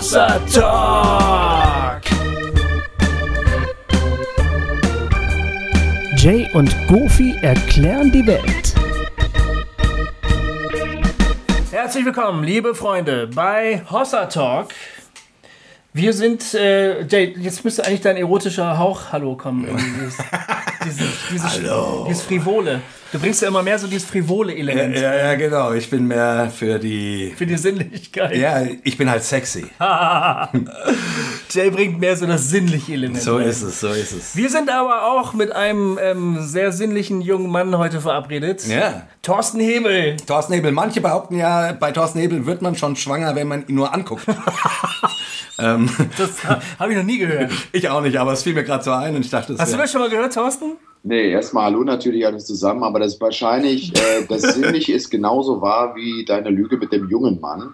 Hossa Talk. Jay und Goofy erklären die Welt. Herzlich willkommen, liebe Freunde, bei Hossa Talk. Wir sind, äh, Jay, jetzt müsste eigentlich dein erotischer Hauch Hallo kommen. Dieses, dieses, Hallo. dieses Frivole. Du bringst ja immer mehr so dieses frivole Element Ja, ja, genau. Ich bin mehr für die. für die Sinnlichkeit. Ja, ich bin halt sexy. Jay bringt mehr so das sinnliche Element. So rein. ist es, so ist es. Wir sind aber auch mit einem ähm, sehr sinnlichen jungen Mann heute verabredet. Ja. Thorsten Hebel. Thorsten Hebel. Manche behaupten ja, bei Thorsten Hebel wird man schon schwanger, wenn man ihn nur anguckt. ähm, Das habe ich noch nie gehört. ich auch nicht, aber es fiel mir gerade so ein und ich dachte, es Hast du das schon mal gehört, Thorsten? Nee, erstmal Hallo natürlich alles zusammen, aber das ist wahrscheinlich, äh, das Sinnliche ist genauso wahr wie deine Lüge mit dem jungen Mann.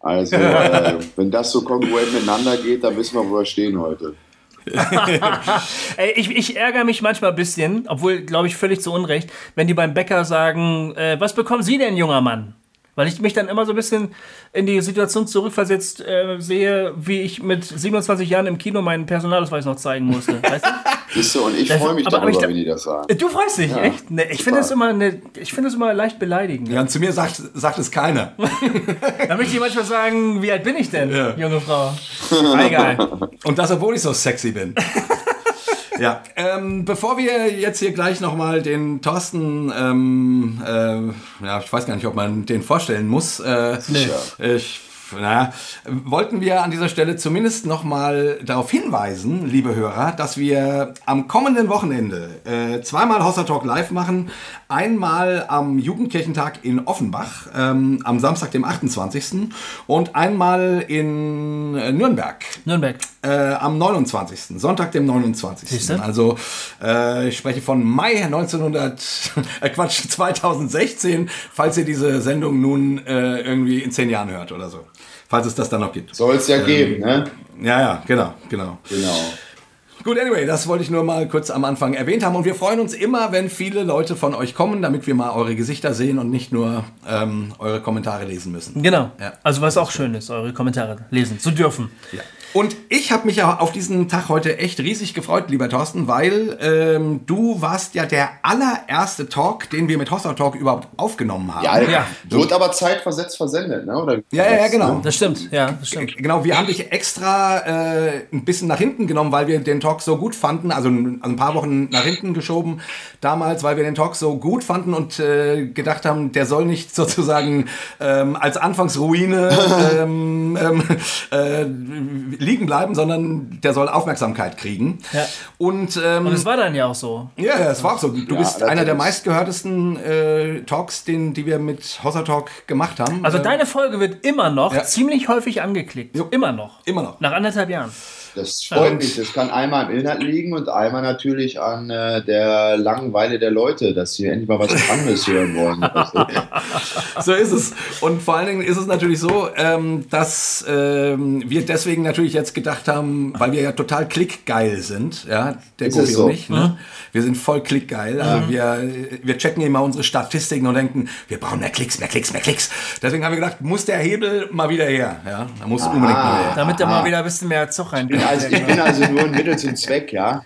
Also, äh, wenn das so kongruent miteinander geht, dann wissen wir, wo wir stehen heute. Ey, ich, ich ärgere mich manchmal ein bisschen, obwohl, glaube ich, völlig zu Unrecht, wenn die beim Bäcker sagen, äh, was bekommen Sie denn, junger Mann? Weil ich mich dann immer so ein bisschen in die Situation zurückversetzt äh, sehe, wie ich mit 27 Jahren im Kino meinen Personalausweis noch zeigen musste. Weißt du? Siehst du, und ich freue mich darüber, ich- wenn die das sagen. Du freust dich, Ja, echt? Ne, ich finde das immer, ne, ich finde das immer leicht beleidigend. Ja, und zu mir sagt, sagt es keiner. Da möchte ich manchmal sagen, wie alt bin ich denn, Ja. junge Frau? Egal. Und das, obwohl ich so sexy bin. Ja, ähm, bevor wir jetzt hier gleich nochmal den Thorsten, ähm, äh, ja, ich weiß gar nicht, ob man den vorstellen muss. Äh, Sicher. Ich, naja, wollten wir an dieser Stelle zumindest nochmal darauf hinweisen, liebe Hörer, dass wir am kommenden Wochenende äh, zweimal Hossa Talk live machen. Einmal am Jugendkirchentag in Offenbach, ähm, am Samstag, dem 28. und einmal in äh, Nürnberg. Nürnberg. Äh, am 29. Sonntag, dem 29. Siehste? Also äh, ich spreche von Mai 1900, äh, Quatsch, 2016, falls ihr diese Sendung nun äh, irgendwie in zehn Jahren hört oder so. Falls es das dann noch gibt. Soll es ja geben, ne? Ja, ja, genau, genau. Genau. Gut, anyway, das wollte ich nur mal kurz am Anfang erwähnt haben. Und wir freuen uns immer, wenn viele Leute von euch kommen, damit wir mal eure Gesichter sehen und nicht nur ähm, eure Kommentare lesen müssen. Genau. Ja. Also was auch schön ist, eure Kommentare lesen zu dürfen. Ja. Und ich habe mich ja auf diesen Tag heute echt riesig gefreut, lieber Thorsten, weil ähm, du warst ja der allererste Talk, den wir mit Hossa Talk überhaupt aufgenommen haben. Ja, Ja. wird aber zeitversetzt versendet, ne? Oder Ja, ja, ja, genau. Das stimmt, ja, das stimmt. Genau, wir haben dich extra äh, ein bisschen nach hinten genommen, weil wir den Talk so gut fanden, also ein, also ein paar Wochen nach hinten geschoben damals, weil wir den Talk so gut fanden und äh, gedacht haben, der soll nicht sozusagen ähm, als Anfangsruine ähm, ähm, äh, liegen bleiben, sondern der soll Aufmerksamkeit kriegen. Ja. Und, ähm, Und es war dann ja auch so. ja, ja, es war auch so. Du Ja, bist einer der ist- meistgehörtesten äh, Talks, den, die wir mit Hossa Talk gemacht haben. Also Äh, deine Folge wird immer noch Ja. ziemlich häufig angeklickt. Jo. Immer noch. Immer noch. Nach anderthalb Jahren. Das freut mich. Das kann einmal am Inhalt liegen und einmal natürlich an äh, der Langeweile der Leute, dass sie endlich mal was anderes hören wollen. So ist es. Und vor allen Dingen ist es natürlich so, ähm, dass ähm, wir deswegen natürlich jetzt gedacht haben, weil wir ja total klickgeil sind, ja, der es so? und ich, ne? Wir sind voll klickgeil. Also wir, wir checken immer unsere Statistiken und denken, wir brauchen mehr Klicks, mehr Klicks, mehr Klicks. Deswegen haben wir gedacht, muss der Hebel mal wieder her. Ja, da muss unbedingt mal her. Damit da mal wieder ein bisschen mehr Zug reinkommt. Also, ich bin also nur ein Mittel zum Zweck, ja.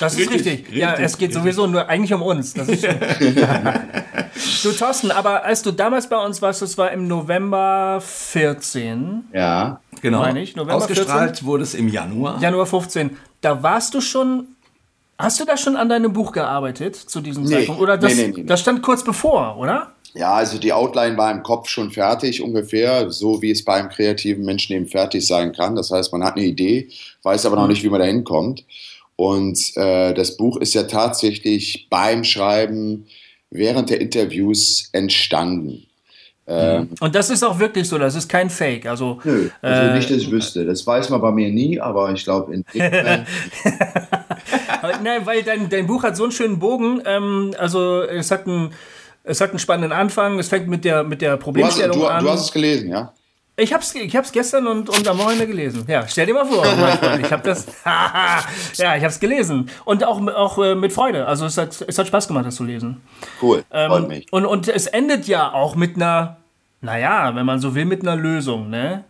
Das ist richtig. Richtig, Ja, richtig, es geht sowieso nur eigentlich um uns. Das ist du, Thorsten, aber als du damals bei uns warst, das war im November 14, Ja. Genau. Meine ich, November Ausgestrahlt wurde es im Januar. Januar 15. Da warst du schon. Hast du da schon an deinem Buch gearbeitet zu diesem Nee. Zeitpunkt? Oder das, Nee, nee, nee, nee. das stand kurz bevor, oder? Ja, also die Outline war im Kopf schon fertig, ungefähr, so wie es bei einem kreativen Menschen eben fertig sein kann. Das heißt, man hat eine Idee, weiß aber noch nicht, wie man da hinkommt. Und äh, das Buch ist ja tatsächlich beim Schreiben während der Interviews entstanden. Ähm, Und das ist auch wirklich so, das ist kein Fake. Also, Nö, also äh, nicht, dass ich wüsste. Das weiß man bei mir nie, aber ich glaube, in Nein, weil dein, dein Buch hat so einen schönen Bogen. Ähm, also es hat einen, es hat einen spannenden Anfang. Es fängt mit der, mit der du, hast, Problemstellung du, an. du hast es gelesen, ja? Ich hab's, ich hab's gestern und, und am Wochenende gelesen. Ja, stell dir mal vor, ich hab das, ja, ich hab's gelesen. Und auch, auch äh, mit Freude. Also es hat, es hat Spaß gemacht, das zu lesen. Cool, freut Ähm, mich. und, und es endet ja auch mit einer, naja, wenn man so will, mit einer Lösung, ne?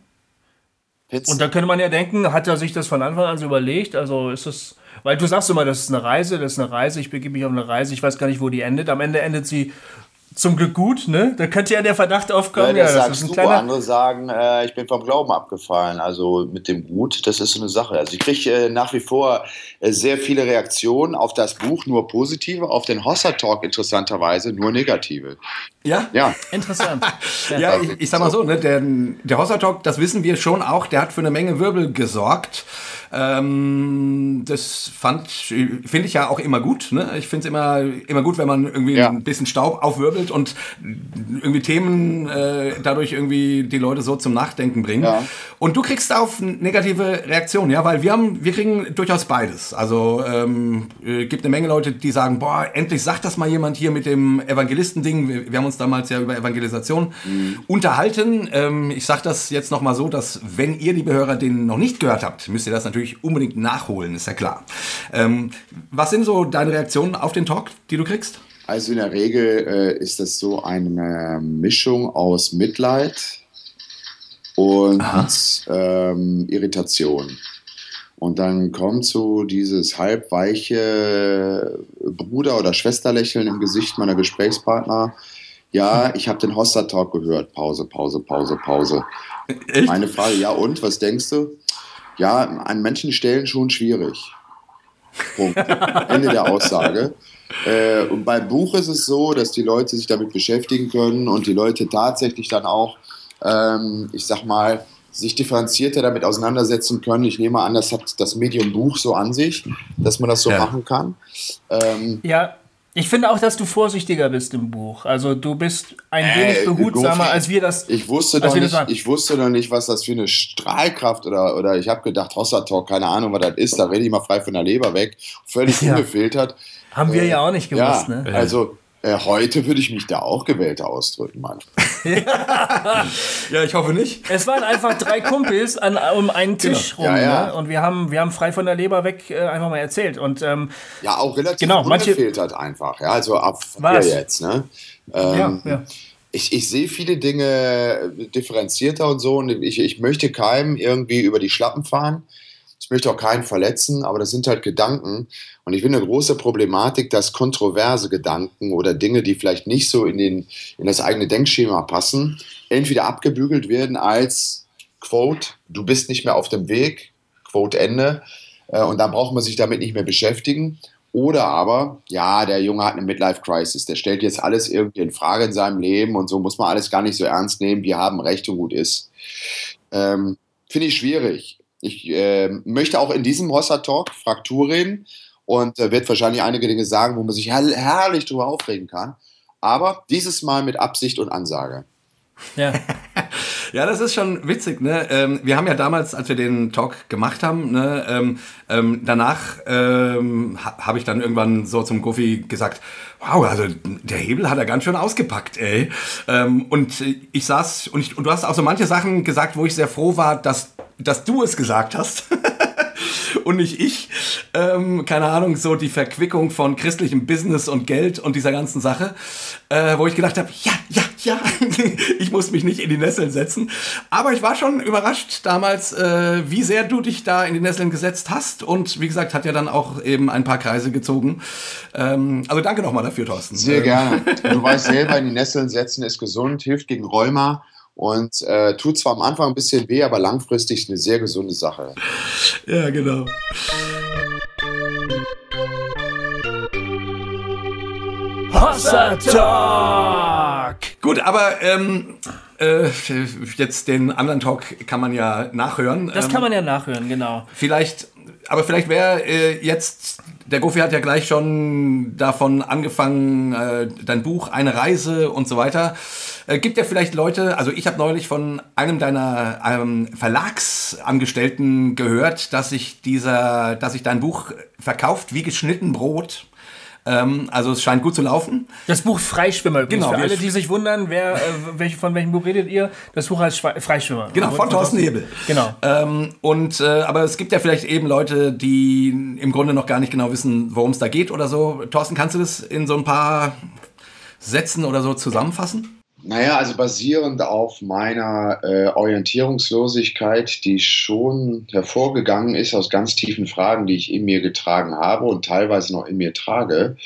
Und da könnte man ja denken, hat er sich das von Anfang an so überlegt? Also ist es, weil du sagst immer, das ist eine Reise, das ist eine Reise, ich begebe mich auf eine Reise, ich weiß gar nicht, wo die endet. Am Ende endet sie zum Glück gut, ne? Da könnte ja der Verdacht aufkommen. Ja, das, ja, das ist ein du, kleiner... andere sagen, äh, ich bin vom Glauben abgefallen. Also mit dem Gut, das ist so eine Sache. Also ich kriege äh, nach wie vor äh, sehr viele Reaktionen auf das Buch, nur positive, auf den Hossa Talk interessanterweise nur negative. Ja? Ja. Interessant. ja, ja ich, ich, sag mal so, ne, der, der Hossa Talk, das wissen wir schon auch, der hat für eine Menge Wirbel gesorgt. Ähm, das fand, finde ich ja auch immer gut. Ne? Ich finde es immer, immer gut, wenn man irgendwie ja. ein bisschen Staub aufwirbelt und irgendwie Themen äh, dadurch irgendwie die Leute so zum Nachdenken bringen. Ja. Und du kriegst auf negative Reaktionen, ja, weil wir haben, wir kriegen durchaus beides. Also ähm, äh, gibt eine Menge Leute, die sagen, boah, endlich sagt das mal jemand hier mit dem Evangelisten-Ding. Wir, wir, haben uns damals ja über Evangelisation mhm. unterhalten. Ähm, ich sage das jetzt noch mal so, dass wenn ihr, liebe Hörer, den noch nicht gehört habt, müsst ihr das natürlich natürlich unbedingt nachholen, ist ja klar. Ähm, was sind so deine Reaktionen auf den Talk, die du kriegst? Also in der Regel äh, ist das so eine Mischung aus Mitleid und ähm, Irritation. Und dann kommt so dieses halbweiche Bruder- oder Schwesterlächeln im Gesicht meiner Gesprächspartner. Ja, ich habe den Hossa-Talk gehört. Pause, Pause, Pause, Pause. Echt? Meine Frage, ja und, was denkst du? ja, an manchen Stellen schon schwierig. Punkt. Ende der Aussage. Äh, und beim Buch ist es so, dass die Leute sich damit beschäftigen können und die Leute tatsächlich dann auch, ähm, ich sag mal, sich differenzierter damit auseinandersetzen können. Ich nehme an, das hat das Medium Buch so an sich, dass man das so ja. machen kann. Ähm, ja, ich finde auch, dass du vorsichtiger bist im Buch. Also du bist ein äh, wenig behutsamer, als wir das. Ich wusste doch nicht, ich wusste noch nicht, was das für eine Strahlkraft oder oder ich habe gedacht, Hossertalk, keine Ahnung, was das ist. Da rede ich mal frei von der Leber weg, völlig ja. ungefiltert. Haben wir äh, ja auch nicht gewusst, ja, ne? Also äh, heute würde ich mich da auch gewählter ausdrücken, Mann. ja, ich hoffe nicht. Es waren einfach drei Kumpels an, um einen genau. Tisch genau. rum. Ja, ja. Ne? Und wir haben, wir haben frei von der Leber weg äh, einfach mal erzählt. Und, ähm, ja, auch relativ genau, ungefiltert einfach. Ja, also ab hier jetzt. Ne? Ähm, ja, ja. Ich, ich sehe viele Dinge differenzierter und so. Und ich, ich möchte keinem irgendwie über die Schlappen fahren. Ich möchte auch keinen verletzen, aber das sind halt Gedanken. Und ich finde eine große Problematik, dass kontroverse Gedanken oder Dinge, die vielleicht nicht so in, den, in das eigene Denkschema passen, entweder abgebügelt werden als Quote, du bist nicht mehr auf dem Weg, Quote Ende. Äh, und dann braucht man sich damit nicht mehr beschäftigen. Oder aber, ja, der Junge hat eine Midlife-Crisis, der stellt jetzt alles irgendwie in Frage in seinem Leben und so muss man alles gar nicht so ernst nehmen, wir haben Recht und gut ist. Ähm, Finde ich schwierig. Ich äh, möchte auch in diesem Hossa-Talk Fraktur reden und äh, wird wahrscheinlich einige Dinge sagen, wo man sich her herrlich drüber aufregen kann. Aber dieses Mal mit Absicht und Ansage. Ja. Ja, das ist schon witzig. Ne? Ähm, wir haben ja damals, als wir den Talk gemacht haben, ne, ähm, ähm, danach ähm, habe ich dann irgendwann so zum Goofy gesagt, wow, also der Hebel hat er ganz schön ausgepackt, ey. Ähm, und ich saß, und, ich, und du hast auch so manche Sachen gesagt, wo ich sehr froh war, dass, dass du es gesagt hast. und nicht ich. Ähm, keine Ahnung, so die Verquickung von christlichem Business und Geld und dieser ganzen Sache, äh, wo ich gedacht habe, ja, ja, ja, ich muss mich nicht in die Nesseln setzen. Aber ich war schon überrascht damals, äh, wie sehr du dich da in die Nesseln gesetzt hast. Und wie gesagt, hat ja dann auch eben ein paar Kreise gezogen. Ähm, also danke nochmal dafür, Thorsten. Sehr ähm. gerne. Du weißt selber, in die Nesseln setzen ist gesund, hilft gegen Rheuma und äh, tut zwar am Anfang ein bisschen weh, aber langfristig eine sehr gesunde Sache. Ja, genau. Hossa Talk! Gut, aber ähm, äh, jetzt den anderen Talk kann man ja nachhören. Das kann man ja nachhören, genau. Vielleicht, aber vielleicht wäre äh, jetzt der Gofi hat ja gleich schon davon angefangen, äh, dein Buch, eine Reise und so weiter. Äh, gibt ja vielleicht Leute, also ich habe neulich von einem deiner ähm, Verlagsangestellten gehört, dass sich dieser, dass sich dein Buch verkauft wie geschnitten Brot. Ähm, also es scheint gut zu laufen. Das Buch Freischwimmer übrigens. Genau, Für alle, die sich wundern, wer, äh, welch, von welchem Buch redet ihr? Das Buch heißt Freischwimmer. Genau, von Thorsten Hebel. Genau. Ähm, und, äh, aber es gibt ja vielleicht eben Leute, die im Grunde noch gar nicht genau wissen, worum es da geht oder so. Thorsten, kannst du das in so ein paar Sätzen oder so zusammenfassen? Naja, also basierend auf meiner äh, Orientierungslosigkeit, die schon hervorgegangen ist aus ganz tiefen Fragen, die ich in mir getragen habe und teilweise noch in mir trage,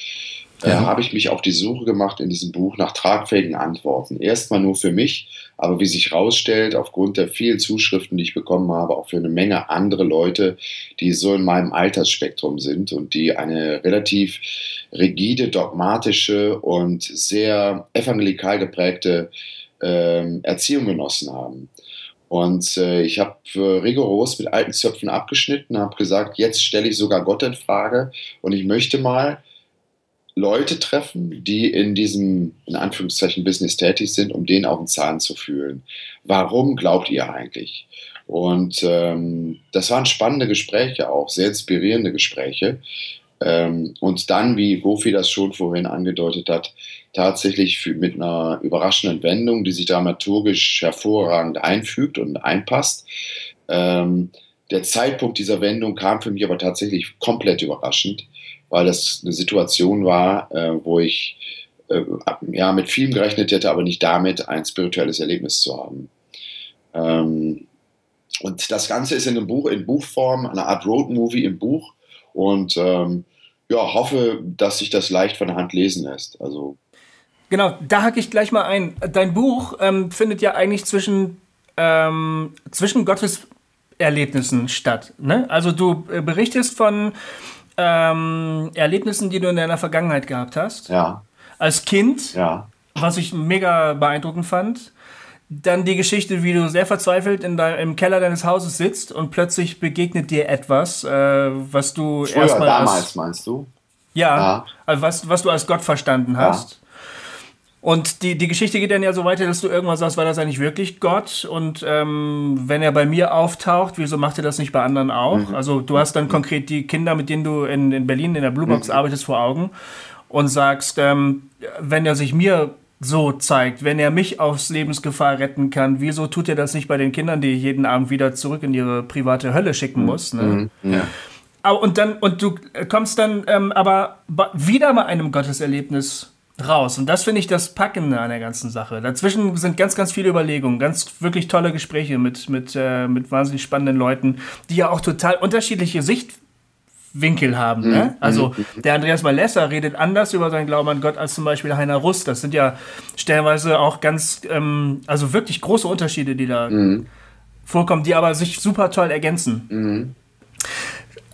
äh, ja. habe ich mich auf die Suche gemacht in diesem Buch nach tragfähigen Antworten. Erstmal nur für mich, aber wie sich herausstellt, aufgrund der vielen Zuschriften, die ich bekommen habe, auch für eine Menge andere Leute, die so in meinem Altersspektrum sind und die eine relativ rigide, dogmatische und sehr evangelikal geprägte äh, Erziehung genossen haben. Und äh, ich habe rigoros mit alten Zöpfen abgeschnitten, habe gesagt, jetzt stelle ich sogar Gott in Frage und ich möchte mal Leute treffen, die in diesem, in Anführungszeichen, Business tätig sind, um denen auf den Zahn zu fühlen. Warum glaubt ihr eigentlich? Und ähm, das waren spannende Gespräche auch, sehr inspirierende Gespräche. Ähm, und dann, wie Gofi das schon vorhin angedeutet hat, tatsächlich für, mit einer überraschenden Wendung, die sich dramaturgisch hervorragend einfügt und einpasst. Ähm, der Zeitpunkt dieser Wendung kam für mich aber tatsächlich komplett überraschend weil das eine Situation war, äh, wo ich äh, ja, mit vielem gerechnet hätte, aber nicht damit, ein spirituelles Erlebnis zu haben. Ähm, und das Ganze ist in einem Buch, in Buchform, eine Art Roadmovie im Buch und ähm, ja, hoffe, dass sich das leicht von der Hand lesen lässt. Also Genau, da hacke ich gleich mal ein. Dein Buch ähm, findet ja eigentlich zwischen, ähm, zwischen Gottes Erlebnissen statt. Ne? Also du äh, berichtest von ähm, Erlebnissen, die du in deiner Vergangenheit gehabt hast. Ja. Als Kind. Ja. Was ich mega beeindruckend fand. Dann die Geschichte, wie du sehr verzweifelt in dein, im Keller deines Hauses sitzt und plötzlich begegnet dir etwas, äh, was du erstmal. Damals als, meinst du? Ja, ja. Also was, was du als Gott verstanden hast. Und die, die Geschichte geht dann ja so weiter, dass du irgendwann sagst, war das eigentlich wirklich Gott? Und ähm, wenn er bei mir auftaucht, wieso macht er das nicht bei anderen auch? Mhm. Also du hast dann konkret die Kinder, mit denen du in, in Berlin in der Bluebox mhm. arbeitest, vor Augen und sagst, ähm, wenn er sich mir so zeigt, wenn er mich aus Lebensgefahr retten kann, wieso tut er das nicht bei den Kindern, die ich jeden Abend wieder zurück in ihre private Hölle schicken mhm. muss? Ne? Mhm. Ja. Und dann, und du kommst dann ähm, aber wieder bei einem Gotteserlebnis raus. Und das finde ich das Packende an der ganzen Sache. Dazwischen sind ganz, ganz viele Überlegungen, ganz wirklich tolle Gespräche mit, mit, äh, mit wahnsinnig spannenden Leuten, die ja auch total unterschiedliche Sichtwinkel haben. Ne? Mhm. Also mhm. der Andreas Malessa redet anders über seinen Glauben an Gott als zum Beispiel Heiner Russ. Das sind ja stellenweise auch ganz, ähm, also wirklich große Unterschiede, die da mhm. vorkommen, die aber sich super toll ergänzen. Mhm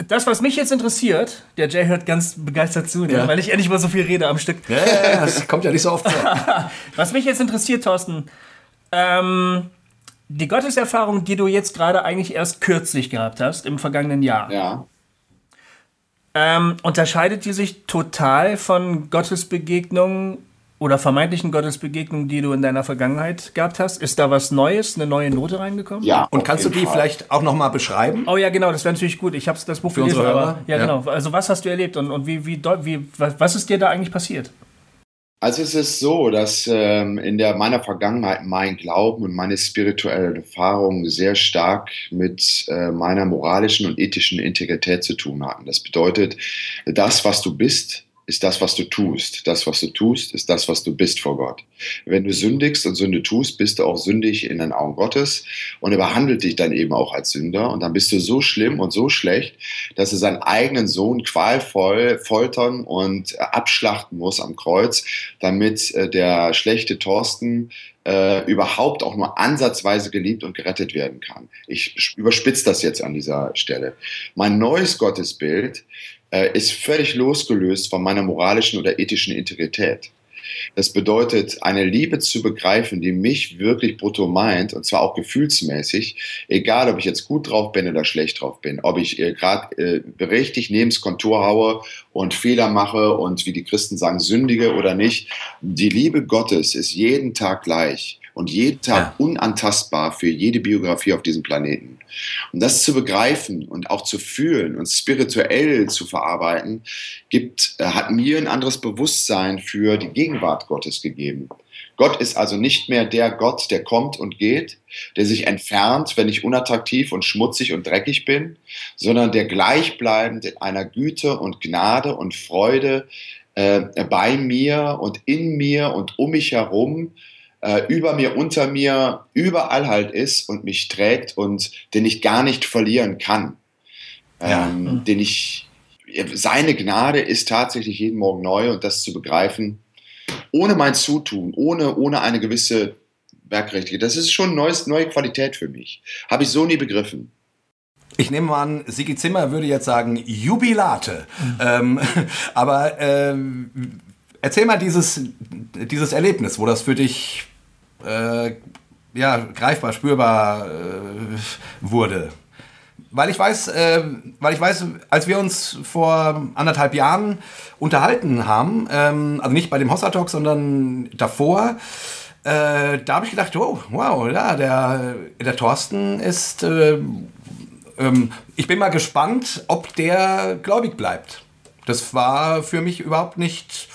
das, was mich jetzt interessiert, der Jay hört ganz begeistert zu, ne? ja. weil ich endlich mal so viel rede am Stück. Ja, ja, das kommt ja nicht so oft vor. was mich jetzt interessiert, Thorsten, ähm, die Gotteserfahrung, die du jetzt gerade eigentlich erst kürzlich gehabt hast, im vergangenen Jahr. Ja. Ähm, unterscheidet die sich total von Gottesbegegnungen oder vermeintlichen Gottesbegegnungen, die du in deiner Vergangenheit gehabt hast? Ist da was Neues, eine neue Note reingekommen? Ja. Und kannst du die Fall. vielleicht auch nochmal beschreiben? Oh ja, genau, das wäre natürlich gut. Ich habe das Buch Für gelesen, aber ja, ja, genau. Also was hast du erlebt und, und wie, wie, wie, was ist dir da eigentlich passiert? Also es ist so, dass ähm, in der, meiner Vergangenheit mein Glauben und meine spirituelle Erfahrung sehr stark mit äh, meiner moralischen und ethischen Integrität zu tun hatten. Das bedeutet, das, was du bist, ist das, was du tust. Das, was du tust, ist das, was du bist vor Gott. Wenn du sündigst und Sünde tust, bist du auch sündig in den Augen Gottes und er behandelt dich dann eben auch als Sünder und dann bist du so schlimm und so schlecht, dass er seinen eigenen Sohn qualvoll foltern und abschlachten muss am Kreuz, damit äh, der schlechte Thorsten äh, überhaupt auch nur ansatzweise geliebt und gerettet werden kann. Ich überspitze das jetzt an dieser Stelle. Mein neues Gottesbild äh, ist völlig losgelöst von meiner moralischen oder ethischen Integrität. Das bedeutet, eine Liebe zu begreifen, die mich wirklich brutto meint, und zwar auch gefühlsmäßig, egal ob ich jetzt gut drauf bin oder schlecht drauf bin, ob ich äh, gerade äh, richtig neben das Kontur haue und Fehler mache und wie die Christen sagen, sündige oder nicht. Die Liebe Gottes ist jeden Tag gleich und jeden Tag ja. unantastbar für jede Biografie auf diesem Planeten. Und das zu begreifen und auch zu fühlen und spirituell zu verarbeiten, gibt, äh, hat mir ein anderes Bewusstsein für die Gegenwart Gottes gegeben. Gott ist also nicht mehr der Gott, der kommt und geht, der sich entfernt, wenn ich unattraktiv und schmutzig und dreckig bin, sondern der gleichbleibend in einer Güte und Gnade und Freude äh, bei mir und in mir und um mich herum äh, über mir, unter mir, überall halt ist und mich trägt und den ich gar nicht verlieren kann. Ja. Ähm, mhm. Den ich, seine Gnade ist tatsächlich jeden Morgen neu und das zu begreifen, ohne mein Zutun, ohne, ohne eine gewisse Werkrechtliche, das ist schon neues, neue Qualität für mich. Habe ich so nie begriffen. Ich nehme mal an, Sigi Zimmer würde jetzt sagen Jubilate. Mhm. Ähm, aber ähm, erzähl mal dieses, dieses Erlebnis, wo das für dich äh, ja, greifbar, spürbar äh, wurde. Weil ich weiß, äh, weil ich weiß, als wir uns vor anderthalb Jahren unterhalten haben, ähm, also nicht bei dem Hossa Talk, sondern davor, äh, da habe ich gedacht, oh, wow, ja, der, der Thorsten ist, äh, ähm, ich bin mal gespannt, ob der gläubig bleibt. Das war für mich überhaupt nicht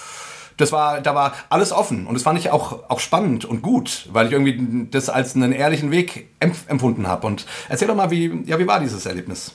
das war, da war alles offen und das fand ich auch, auch spannend und gut, weil ich irgendwie das als einen ehrlichen Weg empfunden habe. Und erzähl doch mal, wie, ja, wie war dieses Erlebnis?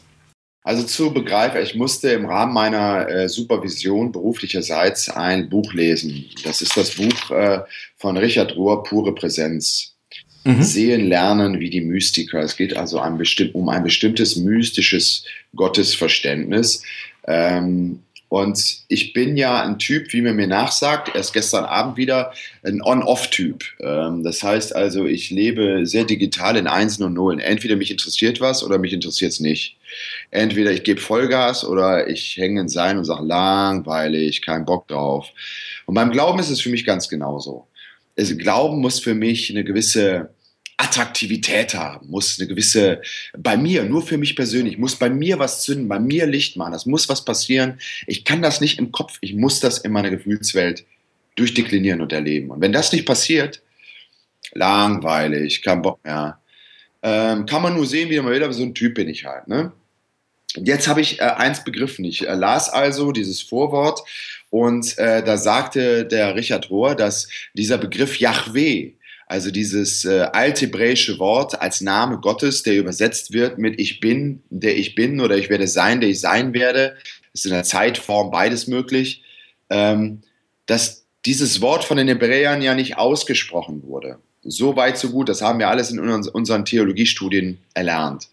Also zu begreifen, ich musste im Rahmen meiner äh, Supervision beruflicherseits ein Buch lesen. Das ist das Buch äh, von Richard Rohr, Pure Präsenz. Mhm. Sehen, lernen wie die Mystiker. Es geht also ein um ein bestimmtes mystisches Gottesverständnis. Ähm, und ich bin ja ein Typ, wie man mir nachsagt, erst gestern Abend wieder, ein On-Off-Typ. Ähm, das heißt also, ich lebe sehr digital in Einsen und Nullen. Entweder mich interessiert was oder mich interessiert es nicht. Entweder ich gebe Vollgas oder ich hänge in Sein und sage langweilig, kein Bock drauf. Und beim Glauben ist es für mich ganz genauso. Glauben muss für mich eine gewisse Attraktivität haben, muss eine gewisse, bei mir, nur für mich persönlich, muss bei mir was zünden, bei mir Licht machen, das muss was passieren. Ich kann das nicht im Kopf, ich muss das in meiner Gefühlswelt durchdeklinieren und erleben. Und wenn das nicht passiert, langweilig, kein Bock mehr, ähm, kann man nur sehen, wie will, aber so ein Typ bin ich halt. Ne? Jetzt habe ich äh, eins begriffen. Ich äh, las also dieses Vorwort und äh, da sagte der Richard Rohr, dass dieser Begriff Yahweh, also dieses äh, althebräische Wort als Name Gottes, der übersetzt wird mit Ich bin, der ich bin oder ich werde sein, der ich sein werde, ist in der Zeitform beides möglich, ähm, dass dieses Wort von den Hebräern ja nicht ausgesprochen wurde. So weit, so gut, das haben wir alles in unseren Theologiestudien erlernt.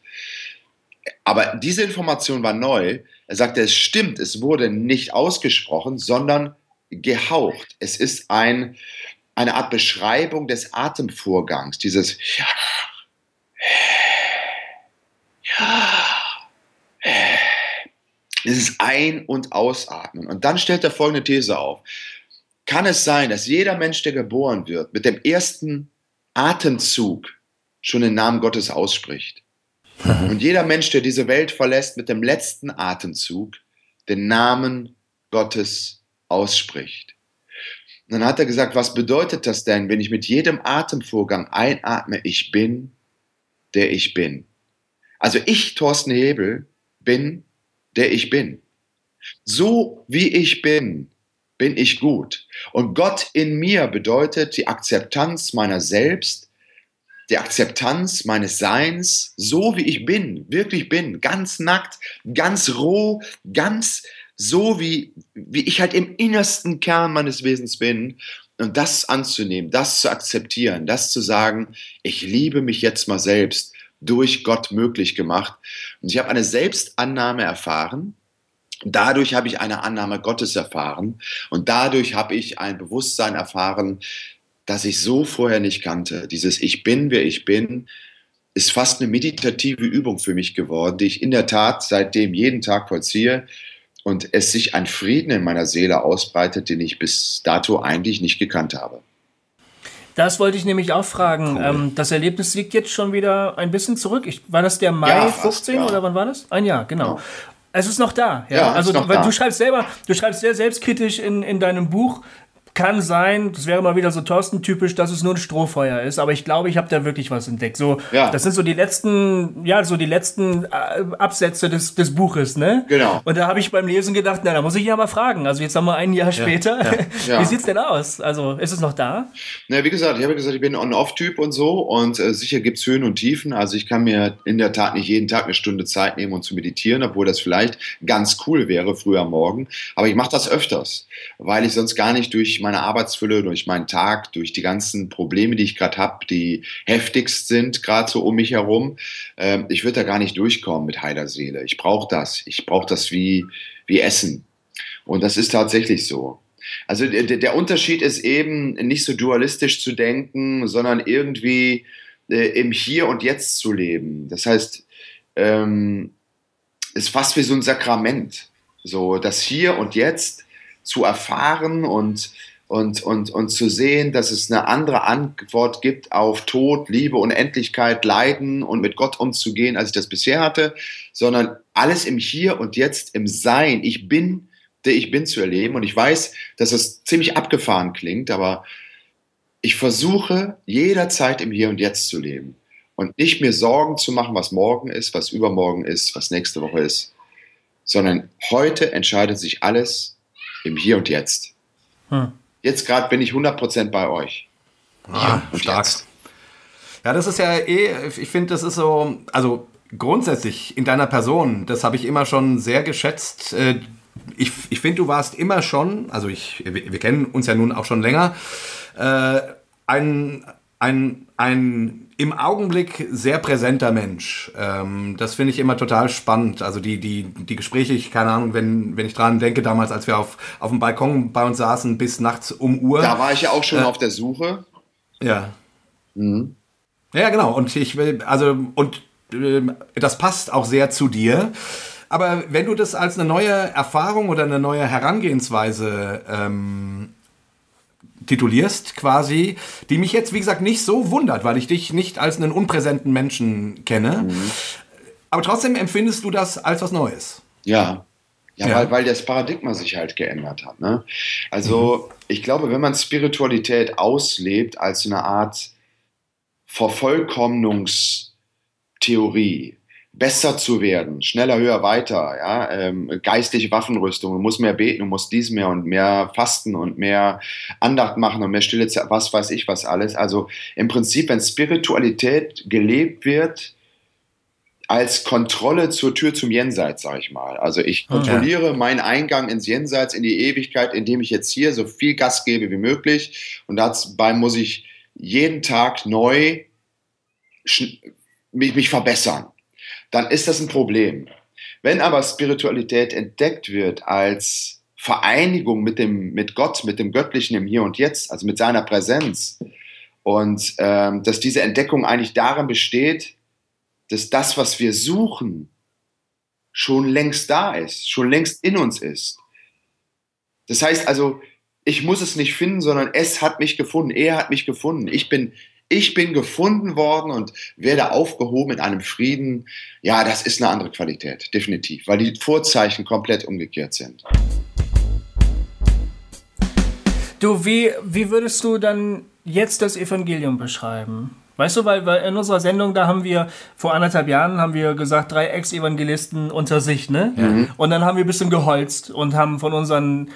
Aber diese Information war neu. Er sagte, es stimmt, es wurde nicht ausgesprochen, sondern gehaucht. Es ist ein, eine Art Beschreibung des Atemvorgangs, dieses ja, ja, dieses Ein- und Ausatmen. Und dann stellt er folgende These auf. Kann es sein, dass jeder Mensch, der geboren wird, mit dem ersten Atemzug schon den Namen Gottes ausspricht? Und jeder Mensch, der diese Welt verlässt, mit dem letzten Atemzug den Namen Gottes ausspricht? Und dann hat er gesagt, was bedeutet das denn, wenn ich mit jedem Atemvorgang einatme, ich bin, der ich bin. Also ich, Thorsten Hebel, bin, der ich bin. So wie ich bin, bin ich gut. Und Gott in mir bedeutet die Akzeptanz meiner selbst, die Akzeptanz meines Seins, so wie ich bin, wirklich bin, ganz nackt, ganz roh, ganz so wie, wie ich halt im innersten Kern meines Wesens bin. Und das anzunehmen, das zu akzeptieren, das zu sagen, ich liebe mich jetzt mal selbst, durch Gott möglich gemacht. Und ich habe eine Selbstannahme erfahren. Dadurch habe ich eine Annahme Gottes erfahren. Und dadurch habe ich ein Bewusstsein erfahren, das ich so vorher nicht kannte. Dieses Ich bin, wer ich bin, ist fast eine meditative Übung für mich geworden, die ich in der Tat seitdem jeden Tag vollziehe und es sich ein Frieden in meiner Seele ausbreitet, den ich bis dato eigentlich nicht gekannt habe. Das wollte ich nämlich auch fragen. Cool. Ähm, das Erlebnis liegt jetzt schon wieder ein bisschen zurück. Ich, war das der Mai ja, 15 ja. oder wann war das? Ein Jahr, genau. Ja. Es ist noch da. Ja, also du, da. du schreibst selber, du schreibst sehr selbstkritisch in, in deinem Buch, kann sein, das wäre mal wieder so Thorsten-typisch, dass es nur ein Strohfeuer ist, aber ich glaube, ich habe da wirklich was entdeckt. So, ja. Das sind so die letzten, ja, so die letzten äh, Absätze des, des Buches, ne? Genau. Und da habe ich beim Lesen gedacht, na, da muss ich ja mal fragen. Also jetzt haben wir ein Jahr später. Ja. Ja. Wie sieht's denn aus? Also ist es noch da? Na, wie gesagt, ich habe gesagt, ich bin ein On-Off-Typ und so und äh, sicher gibt's Höhen und Tiefen. Also ich kann mir in der Tat nicht jeden Tag eine Stunde Zeit nehmen, um zu meditieren, obwohl das vielleicht ganz cool wäre früher am Morgen. Aber ich mache das öfters, weil ich sonst gar nicht durch meine Arbeitsfülle, durch meinen Tag, durch die ganzen Probleme, die ich gerade habe, die heftigst sind, gerade so um mich herum. Ähm, ich würde da gar nicht durchkommen mit heiler Seele. Ich brauche das. Ich brauche das wie, wie Essen. Und das ist tatsächlich so. Also der, der Unterschied ist eben nicht so dualistisch zu denken, sondern irgendwie äh, im Hier und Jetzt zu leben. Das heißt, ähm, ist fast wie so ein Sakrament. So das Hier und Jetzt zu erfahren und, und, und, und zu sehen, dass es eine andere Antwort gibt auf Tod, Liebe, Unendlichkeit, Leiden und mit Gott umzugehen, als ich das bisher hatte, sondern alles im Hier und Jetzt, im Sein. Ich bin, der ich bin zu erleben. Und ich weiß, dass es ziemlich abgefahren klingt, aber ich versuche jederzeit im Hier und Jetzt zu leben und nicht mir Sorgen zu machen, was morgen ist, was übermorgen ist, was nächste Woche ist, sondern heute entscheidet sich alles im Hier und Jetzt. Hm. Jetzt gerade bin ich 100% bei euch. Ah, stark. Jetzt. Ja, das ist ja eh, ich finde, das ist so, also grundsätzlich in deiner Person, das habe ich immer schon sehr geschätzt. Äh, ich, ich finde, du warst immer schon, also ich, wir, wir kennen uns ja nun auch schon länger, äh, ein, ein, ein im Augenblick sehr präsenter Mensch. Ähm, das finde ich immer total spannend. Also die, die, die Gespräche, ich keine Ahnung, wenn, wenn ich dran denke, damals, als wir auf, auf dem Balkon bei uns saßen bis nachts um Uhr. Da war ich ja auch schon äh, auf der Suche. Ja. Mhm. Ja, genau. Und ich will, also, und äh, das passt auch sehr zu dir. Aber wenn du das als eine neue Erfahrung oder eine neue Herangehensweise ähm, titulierst quasi, die mich jetzt, wie gesagt, nicht so wundert, weil ich dich nicht als einen unpräsenten Menschen kenne. Mhm. Aber trotzdem empfindest du das als was Neues. Ja. Ja, ja. Weil, weil das Paradigma sich halt geändert hat. Ne? Also, mhm. ich glaube, wenn man Spiritualität auslebt als eine Art Vervollkommnungstheorie, besser zu werden, schneller, höher, weiter, ja, ähm, geistliche Waffenrüstung, du musst mehr beten, du musst dies mehr und mehr fasten und mehr Andacht machen und mehr Stille, was weiß ich was alles. Also im Prinzip, wenn Spiritualität gelebt wird, als Kontrolle zur Tür zum Jenseits, sag ich mal. Also ich kontrolliere okay. meinen Eingang ins Jenseits, in die Ewigkeit, indem ich jetzt hier so viel Gas gebe wie möglich. Und dabei muss ich jeden Tag neu mich, mich verbessern dann ist das ein Problem. Wenn aber Spiritualität entdeckt wird als Vereinigung mit, dem, mit Gott, mit dem Göttlichen im Hier und Jetzt, also mit seiner Präsenz, und ähm, dass diese Entdeckung eigentlich darin besteht, dass das, was wir suchen, schon längst da ist, schon längst in uns ist. Das heißt also, ich muss es nicht finden, sondern es hat mich gefunden, er hat mich gefunden. Ich bin, ich bin gefunden worden und werde aufgehoben in einem Frieden. Ja, das ist eine andere Qualität, definitiv, weil die Vorzeichen komplett umgekehrt sind. Du, wie, wie würdest du dann jetzt das Evangelium beschreiben? Weißt du, weil, weil in unserer Sendung, da haben wir vor anderthalb Jahren, haben wir gesagt, drei Ex-Evangelisten unter sich, ne? Mhm. Und dann haben wir ein bisschen geholzt und haben von unseren,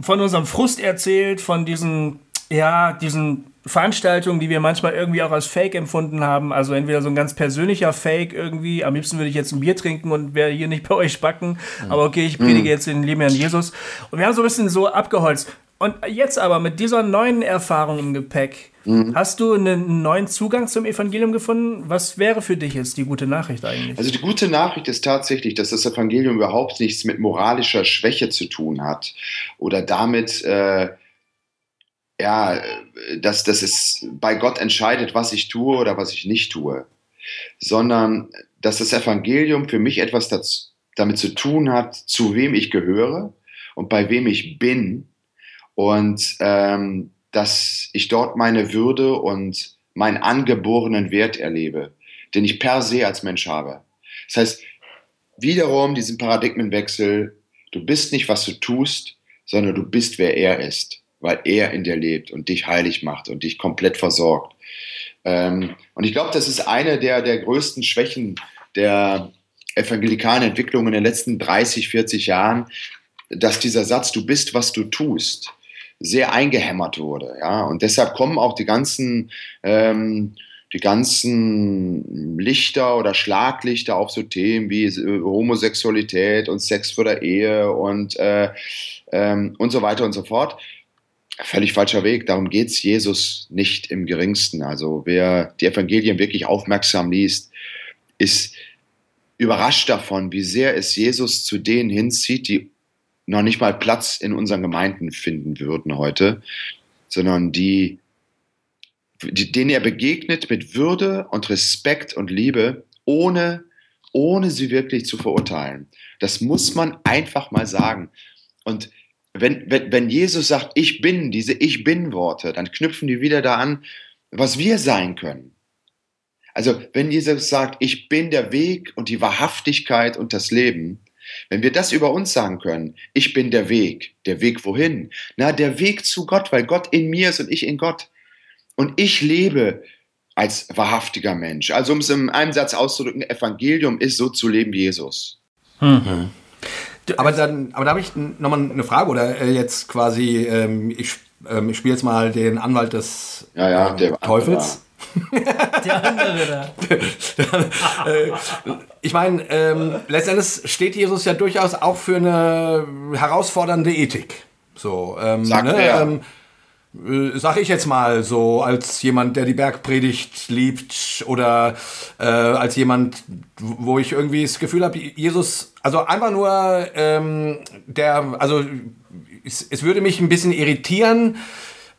von unserem Frust erzählt, von diesen, ja, diesen Veranstaltungen, die wir manchmal irgendwie auch als Fake empfunden haben. Also entweder so ein ganz persönlicher Fake irgendwie. Am liebsten würde ich jetzt ein Bier trinken und wäre hier nicht bei euch backen. Mhm. Aber okay, ich predige mhm. jetzt den lieben Herrn Jesus. Und wir haben so ein bisschen so abgeholzt. Und jetzt aber mit dieser neuen Erfahrung im Gepäck, mhm. hast du einen neuen Zugang zum Evangelium gefunden? Was wäre für dich jetzt die gute Nachricht eigentlich? Also die gute Nachricht ist tatsächlich, dass das Evangelium überhaupt nichts mit moralischer Schwäche zu tun hat oder damit, äh, ja, dass, dass es bei Gott entscheidet, was ich tue oder was ich nicht tue, sondern dass das Evangelium für mich etwas dazu, damit zu tun hat, zu wem ich gehöre und bei wem ich bin. Und ähm, dass ich dort meine Würde und meinen angeborenen Wert erlebe, den ich per se als Mensch habe. Das heißt, wiederum diesen Paradigmenwechsel, du bist nicht, was du tust, sondern du bist, wer er ist weil er in dir lebt und dich heilig macht und dich komplett versorgt. Ähm, und ich glaube, das ist eine der, der größten Schwächen der evangelikalen Entwicklung in den letzten 30, 40 Jahren, dass dieser Satz, du bist, was du tust, sehr eingehämmert wurde. Ja? Und deshalb kommen auch die ganzen, ähm, die ganzen Lichter oder Schlaglichter auf so Themen wie äh, Homosexualität und Sex vor der Ehe und, äh, ähm, und so weiter und so fort völlig falscher Weg. Darum geht es Jesus nicht im geringsten. Also wer die Evangelien wirklich aufmerksam liest, ist überrascht davon, wie sehr es Jesus zu denen hinzieht, die noch nicht mal Platz in unseren Gemeinden finden würden heute, sondern die, die denen er begegnet mit Würde und Respekt und Liebe, ohne, ohne sie wirklich zu verurteilen. Das muss man einfach mal sagen. Und wenn, wenn, wenn Jesus sagt, ich bin, diese Ich bin-Worte, dann knüpfen die wieder da an, was wir sein können. Also wenn Jesus sagt, ich bin der Weg und die Wahrhaftigkeit und das Leben, wenn wir das über uns sagen können, ich bin der Weg, der Weg wohin? Na, der Weg zu Gott, weil Gott in mir ist und ich in Gott. Und ich lebe als wahrhaftiger Mensch. Also um es in einem Satz auszudrücken, Evangelium ist so zu leben wie Jesus. Mhm. Aber dann, aber da habe ich nochmal eine Frage oder äh, jetzt quasi, ähm, ich, ähm, ich spiele jetzt mal den Anwalt des ja, ja, ähm, Teufels. Der andere da. Äh, ich meine, ähm, letztendlich steht Jesus ja durchaus auch für eine herausfordernde Ethik. So, ähm, Sagt ne, wer? ähm, äh, sag ich jetzt mal so, als jemand, der die Bergpredigt liebt oder äh, als jemand, wo ich irgendwie das Gefühl habe, Jesus, also einfach nur ähm, der, also es, es würde mich ein bisschen irritieren,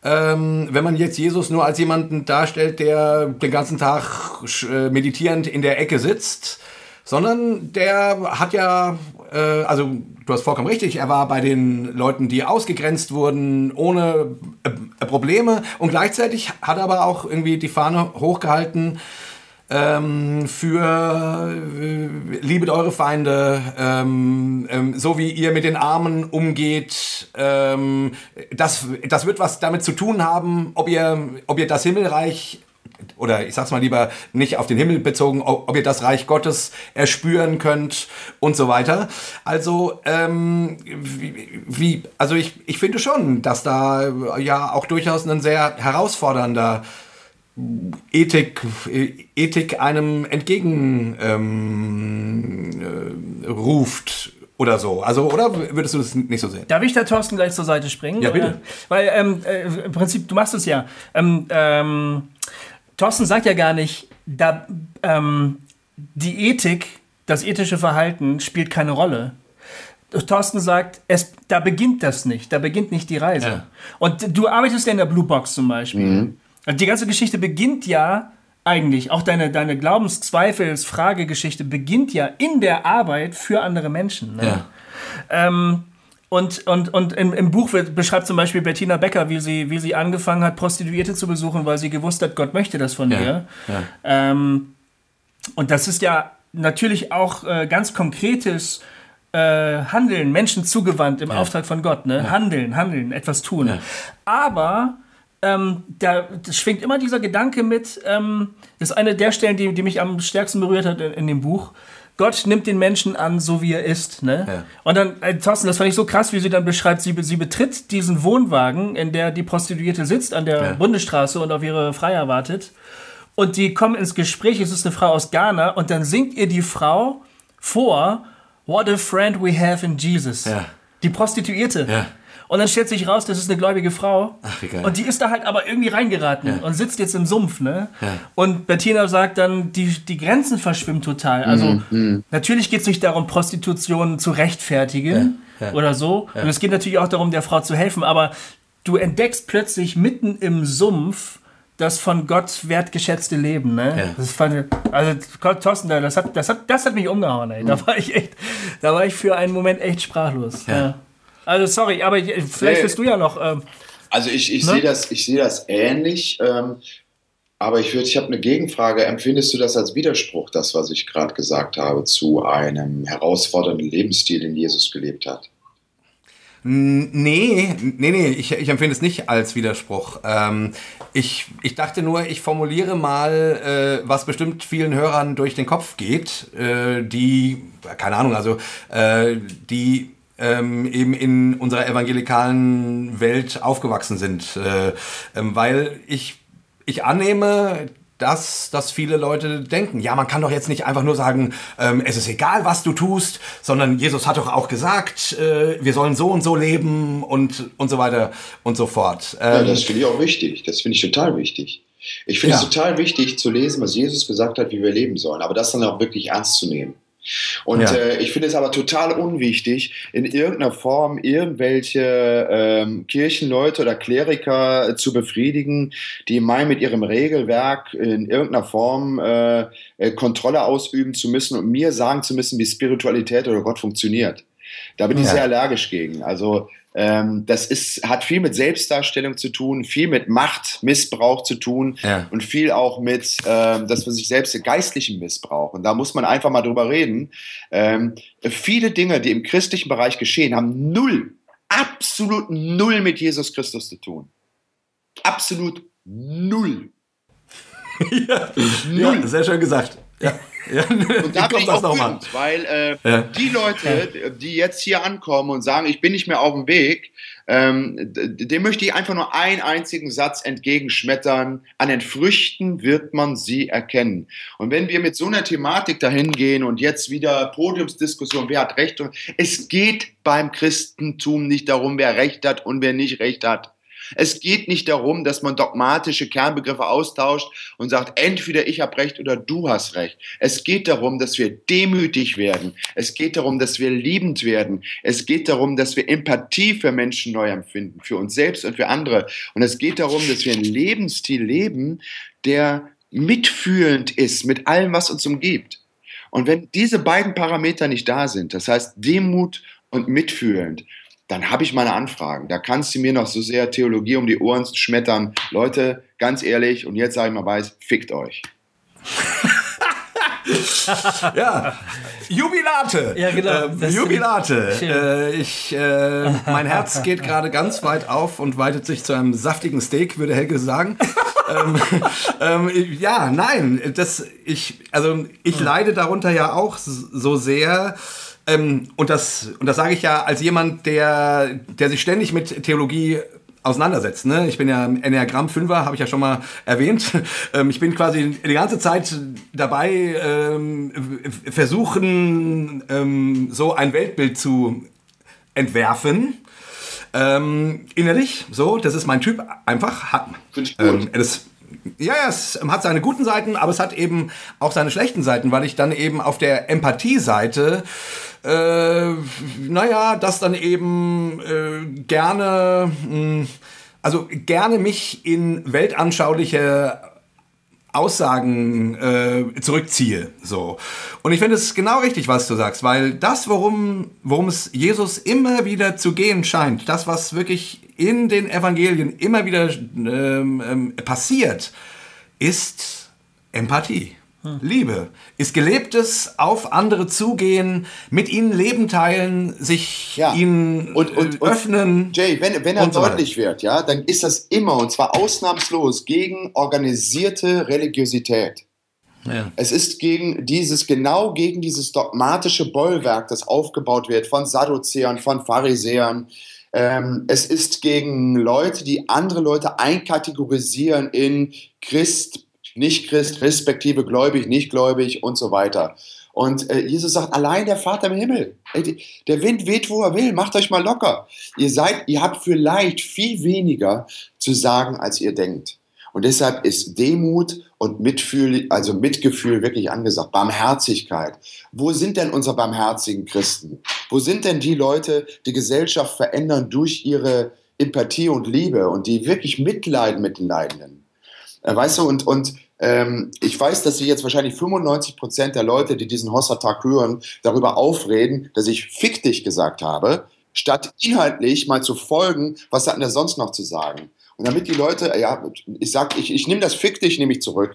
ähm, wenn man jetzt Jesus nur als jemanden darstellt, der den ganzen Tag äh, meditierend in der Ecke sitzt, sondern der hat ja, äh, also du hast vollkommen richtig, er war bei den Leuten, die ausgegrenzt wurden, ohne äh, Probleme und gleichzeitig hat er aber auch irgendwie die Fahne hochgehalten, ähm, für äh, liebet eure Feinde, ähm, ähm, so wie ihr mit den Armen umgeht. Ähm, das, das wird was damit zu tun haben, ob ihr, ob ihr das Himmelreich oder ich sag's mal lieber nicht auf den Himmel bezogen, ob, ihr das Reich Gottes erspüren könnt und so weiter. Also, ähm, wie, wie, also ich, ich finde schon, dass da ja auch durchaus ein sehr herausfordernder Ethik, Ethik einem entgegen ähm, äh, ruft oder so. Also, oder würdest du das nicht so sehen? Darf ich da Thorsten gleich zur Seite springen? Ja, bitte. Oder? Weil ähm, äh, im Prinzip, du machst es ja. Ähm, ähm, Thorsten sagt ja gar nicht, da, ähm, die Ethik, das ethische Verhalten spielt keine Rolle. Thorsten sagt, es, da beginnt das nicht, da beginnt nicht die Reise. Ja. Und du arbeitest ja in der Blue Box zum Beispiel. Mhm. Also die ganze Geschichte beginnt ja eigentlich, auch deine, deine Glaubenszweifels-Fragegeschichte beginnt ja in der Arbeit für andere Menschen. Ne? Ja. Ähm, und, und, und im, im Buch wird, beschreibt zum Beispiel Bettina Becker, wie sie, wie sie angefangen hat, Prostituierte zu besuchen, weil sie gewusst hat, Gott möchte das von Ja, ihr. ja. Ähm, und das ist ja natürlich auch äh, ganz konkretes äh, Handeln, Menschen zugewandt im Auftrag von Gott. Ne? Handeln, handeln, etwas tun. Ja. Aber ähm, da schwingt immer dieser Gedanke mit, ähm, das ist eine der Stellen, die, die mich am stärksten berührt hat in, in dem Buch. Gott nimmt den Menschen an, so wie er ist. Ne? Ja. Und dann, äh, Thorsten, das fand ich so krass, wie sie dann beschreibt, sie, sie betritt diesen Wohnwagen, in der die Prostituierte sitzt an der Ja. Bundesstraße und auf ihre Freier wartet. Und die kommen ins Gespräch, es ist eine Frau aus Ghana, und dann singt ihr die Frau vor, What a friend we have in Jesus. Ja. Die Prostituierte. Ja. Und dann stellt sich raus, das ist eine gläubige Frau. Ach, wie geil. Und die ist da halt aber irgendwie reingeraten Ja. und sitzt jetzt im Sumpf, ne? Ja. Und Bettina sagt dann, die, die Grenzen verschwimmen total. Also natürlich geht es nicht darum, Prostitution zu rechtfertigen Ja. Ja. oder so. Und es geht natürlich auch darum, der Frau zu helfen. Aber du entdeckst plötzlich mitten im Sumpf das von Gott wertgeschätzte Leben, ne? Ja. Das fand ich, also Thorsten, das hat, das hat, das hat mich umgehauen, ey. Da war ich echt, da war ich für einen Moment echt sprachlos. Ja. Ja. Also sorry, aber ich- vielleicht Nee. bist du ja noch. Ähm, Also ich, ich Ne? sehe das, ich sehe das ähnlich, ähm, aber ich würde, ich habe eine Gegenfrage. Empfindest du das als Widerspruch, das, was ich gerade gesagt habe, zu einem herausfordernden Lebensstil, den Jesus gelebt hat? Nee, nee, nee, ich, ich empfinde es nicht als Widerspruch. Ähm, ich, ich dachte nur, ich formuliere mal, äh, was bestimmt vielen Hörern durch den Kopf geht, äh, die, keine Ahnung, also äh, die ähm, eben in unserer evangelikalen Welt aufgewachsen sind. Äh, ähm, weil ich, ich annehme, das, dass viele Leute denken, ja, man kann doch jetzt nicht einfach nur sagen, ähm, es ist egal, was du tust, sondern Jesus hat doch auch gesagt, äh, wir sollen so und so leben und, und so weiter und so fort. Ähm, ja, das finde ich auch wichtig. Das finde ich total wichtig. Ich finde ja. es total wichtig zu lesen, was Jesus gesagt hat, wie wir leben sollen, aber das dann auch wirklich ernst zu nehmen. Und ja. äh, ich finde es aber total unwichtig, in irgendeiner Form irgendwelche ähm, Kirchenleute oder Kleriker zu befriedigen, die meinen, mit ihrem Regelwerk in irgendeiner Form äh, äh, Kontrolle ausüben zu müssen und mir sagen zu müssen, wie Spiritualität oder Gott funktioniert. Da bin ich sehr allergisch gegen. Also ähm, das ist, hat viel mit Selbstdarstellung zu tun, viel mit Machtmissbrauch zu tun ja. und viel auch mit, ähm, dass man sich selbst geistlichen Missbrauch. Und da muss man einfach mal drüber reden. Ähm, viele Dinge, die im christlichen Bereich geschehen, haben null, absolut null mit Jesus Christus zu tun. Absolut null. ja, null. Ja, sehr schön gesagt. Ja. Ja, und da bin ich auch wütend, weil äh, ja. die Leute, die jetzt hier ankommen und sagen, ich bin nicht mehr auf dem Weg, ähm, dem möchte ich einfach nur einen einzigen Satz entgegenschmettern. An den Früchten wird man sie erkennen. Und wenn wir mit so einer Thematik dahin gehen und jetzt wieder Podiumsdiskussion, wer hat Recht? Es geht beim Christentum nicht darum, wer Recht hat und wer nicht Recht hat. Es geht nicht darum, dass man dogmatische Kernbegriffe austauscht und sagt, entweder ich habe recht oder du hast recht. Es geht darum, dass wir demütig werden. Es geht darum, dass wir liebend werden. Es geht darum, dass wir Empathie für Menschen neu empfinden, für uns selbst und für andere. Und es geht darum, dass wir einen Lebensstil leben, der mitfühlend ist mit allem, was uns umgibt. Und wenn diese beiden Parameter nicht da sind, das heißt Demut und mitfühlend, dann habe ich meine Anfragen. Da kannst du mir noch so sehr Theologie um die Ohren schmettern. Leute, ganz ehrlich, und jetzt sage ich mal weiß, fickt euch. ja, Jubilate. Ja, genau. Äh, Jubilate. Äh, ich, äh, mein Herz geht gerade ganz weit auf und weitet sich zu einem saftigen Steak, würde Helge sagen. ähm, ähm, ja, nein, das, ich, also ich leide darunter ja auch so sehr ähm, und das, und das sage ich ja als jemand, der, der sich ständig mit Theologie auseinandersetzt. Ne? Ich bin ja Enneagramm 5er, habe ich ja schon mal erwähnt. Ähm, ich bin quasi die ganze Zeit dabei, ähm, versuchen, ähm, so ein Weltbild zu entwerfen. Ähm, innerlich, so, das ist mein Typ, einfach. Hat, Finde ich gut. Ähm, das, ja, es hat seine guten Seiten, aber es hat eben auch seine schlechten Seiten, weil ich dann eben auf der Empathie-Seite äh, naja, das dann eben äh, gerne, mh, hm, also gerne mich in weltanschauliche Aussagen äh, zurückziehe. So. Und ich finde es genau richtig, was du sagst, weil das, worum, worum es Jesus immer wieder zu gehen scheint, das, was wirklich in den Evangelien immer wieder ähm, ähm, passiert, ist Empathie. Liebe ist gelebtes auf andere zugehen, mit ihnen Leben teilen, sich ja. ihnen und, und, äh, öffnen. Und Jay, wenn, wenn er deutlich wird, ja, dann ist das immer und zwar ausnahmslos gegen organisierte Religiosität. Ja. Es ist gegen dieses, genau gegen dieses dogmatische Bollwerk, das aufgebaut wird von Sadduzäern, von Pharisäern. Ähm, es ist gegen Leute, die andere Leute einkategorisieren in Christ, nicht Christ, respektive gläubig, nicht gläubig und so weiter. Und äh, Jesus sagt, allein der Vater im Himmel. Der Wind weht, wo er will, macht euch mal locker. Ihr seid, ihr habt vielleicht viel weniger zu sagen, als ihr denkt. Und deshalb ist Demut und Mitfühl, also Mitgefühl wirklich angesagt. Barmherzigkeit. Wo sind denn unsere barmherzigen Christen? Wo sind denn die Leute, die Gesellschaft verändern durch ihre Empathie und Liebe und die wirklich mitleiden mit den Leidenden? Äh, weißt du, und, und ähm, ich weiß, dass sich jetzt wahrscheinlich 95 Prozent der Leute, die diesen Hossa-Tag hören, darüber aufreden, dass ich fick dich gesagt habe, statt inhaltlich mal zu folgen, was hat denn der sonst noch zu sagen? Und damit die Leute, ja, ich sag, ich, ich nehme das fick dich, nehme ich zurück.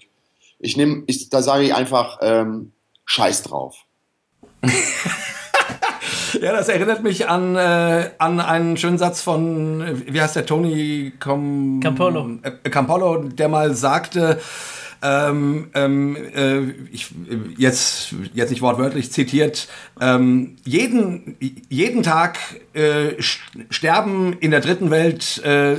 Ich nehme, ich, da sage ich einfach ähm, Scheiß drauf. ja, das erinnert mich an, äh, an einen schönen Satz von, wie heißt der, Tony Com Campolo. Äh, Campolo, der mal sagte, ähm, ähm, äh, ich, jetzt, jetzt nicht wortwörtlich zitiert, ähm, jeden, jeden Tag äh, sterben in der dritten Welt äh,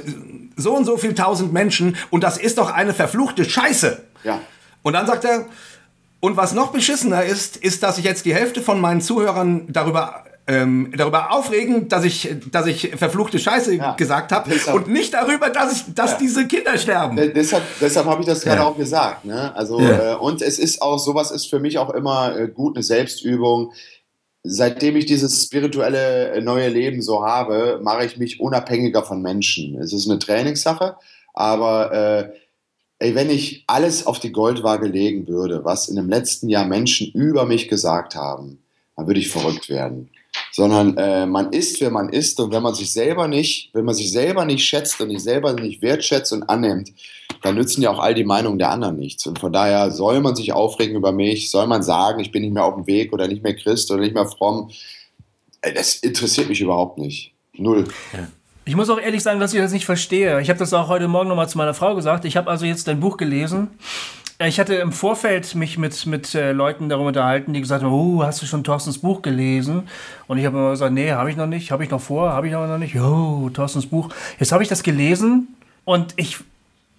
so und so viel tausend Menschen und das ist doch eine verfluchte Scheiße. Ja. Und dann sagt er, und was noch beschissener ist, ist, dass ich jetzt die Hälfte von meinen Zuhörern darüber ähm, darüber aufregen, dass ich, dass ich verfluchte Scheiße ja, gesagt habe und nicht darüber, dass ich, dass ja. diese Kinder sterben. Äh, deshalb, deshalb habe ich das gerade ja. auch gesagt. Ne? Also äh, und es ist auch sowas ist für mich auch immer äh, gut eine Selbstübung. Seitdem ich dieses spirituelle äh, neue Leben so habe, mache ich mich unabhängiger von Menschen. Es ist eine Trainingssache, aber äh, ey, wenn ich alles auf die Goldwaage legen würde, was in dem letzten Jahr Menschen über mich gesagt haben, dann würde ich verrückt werden sondern äh, man ist, wer man ist und wenn man sich selber nicht, wenn man sich selber nicht schätzt und sich selber nicht wertschätzt und annimmt, dann nützen ja auch all die Meinungen der anderen nichts. Und von daher soll man sich aufregen über mich, soll man sagen, ich bin nicht mehr auf dem Weg oder nicht mehr Christ oder nicht mehr fromm. Äh, das interessiert mich überhaupt nicht. Null. Ja. Ich muss auch ehrlich sagen, dass ich das nicht verstehe. Ich habe das auch heute Morgen nochmal zu meiner Frau gesagt. Ich habe also jetzt dein Buch gelesen ich hatte im Vorfeld mich mit, mit äh, Leuten darüber unterhalten, die gesagt haben, oh, hast du schon Thorstens Buch gelesen? Und ich habe immer gesagt, nee, habe ich noch nicht, habe ich noch vor, habe ich noch nicht. Oh, Thorstens Buch. Jetzt habe ich das gelesen und ich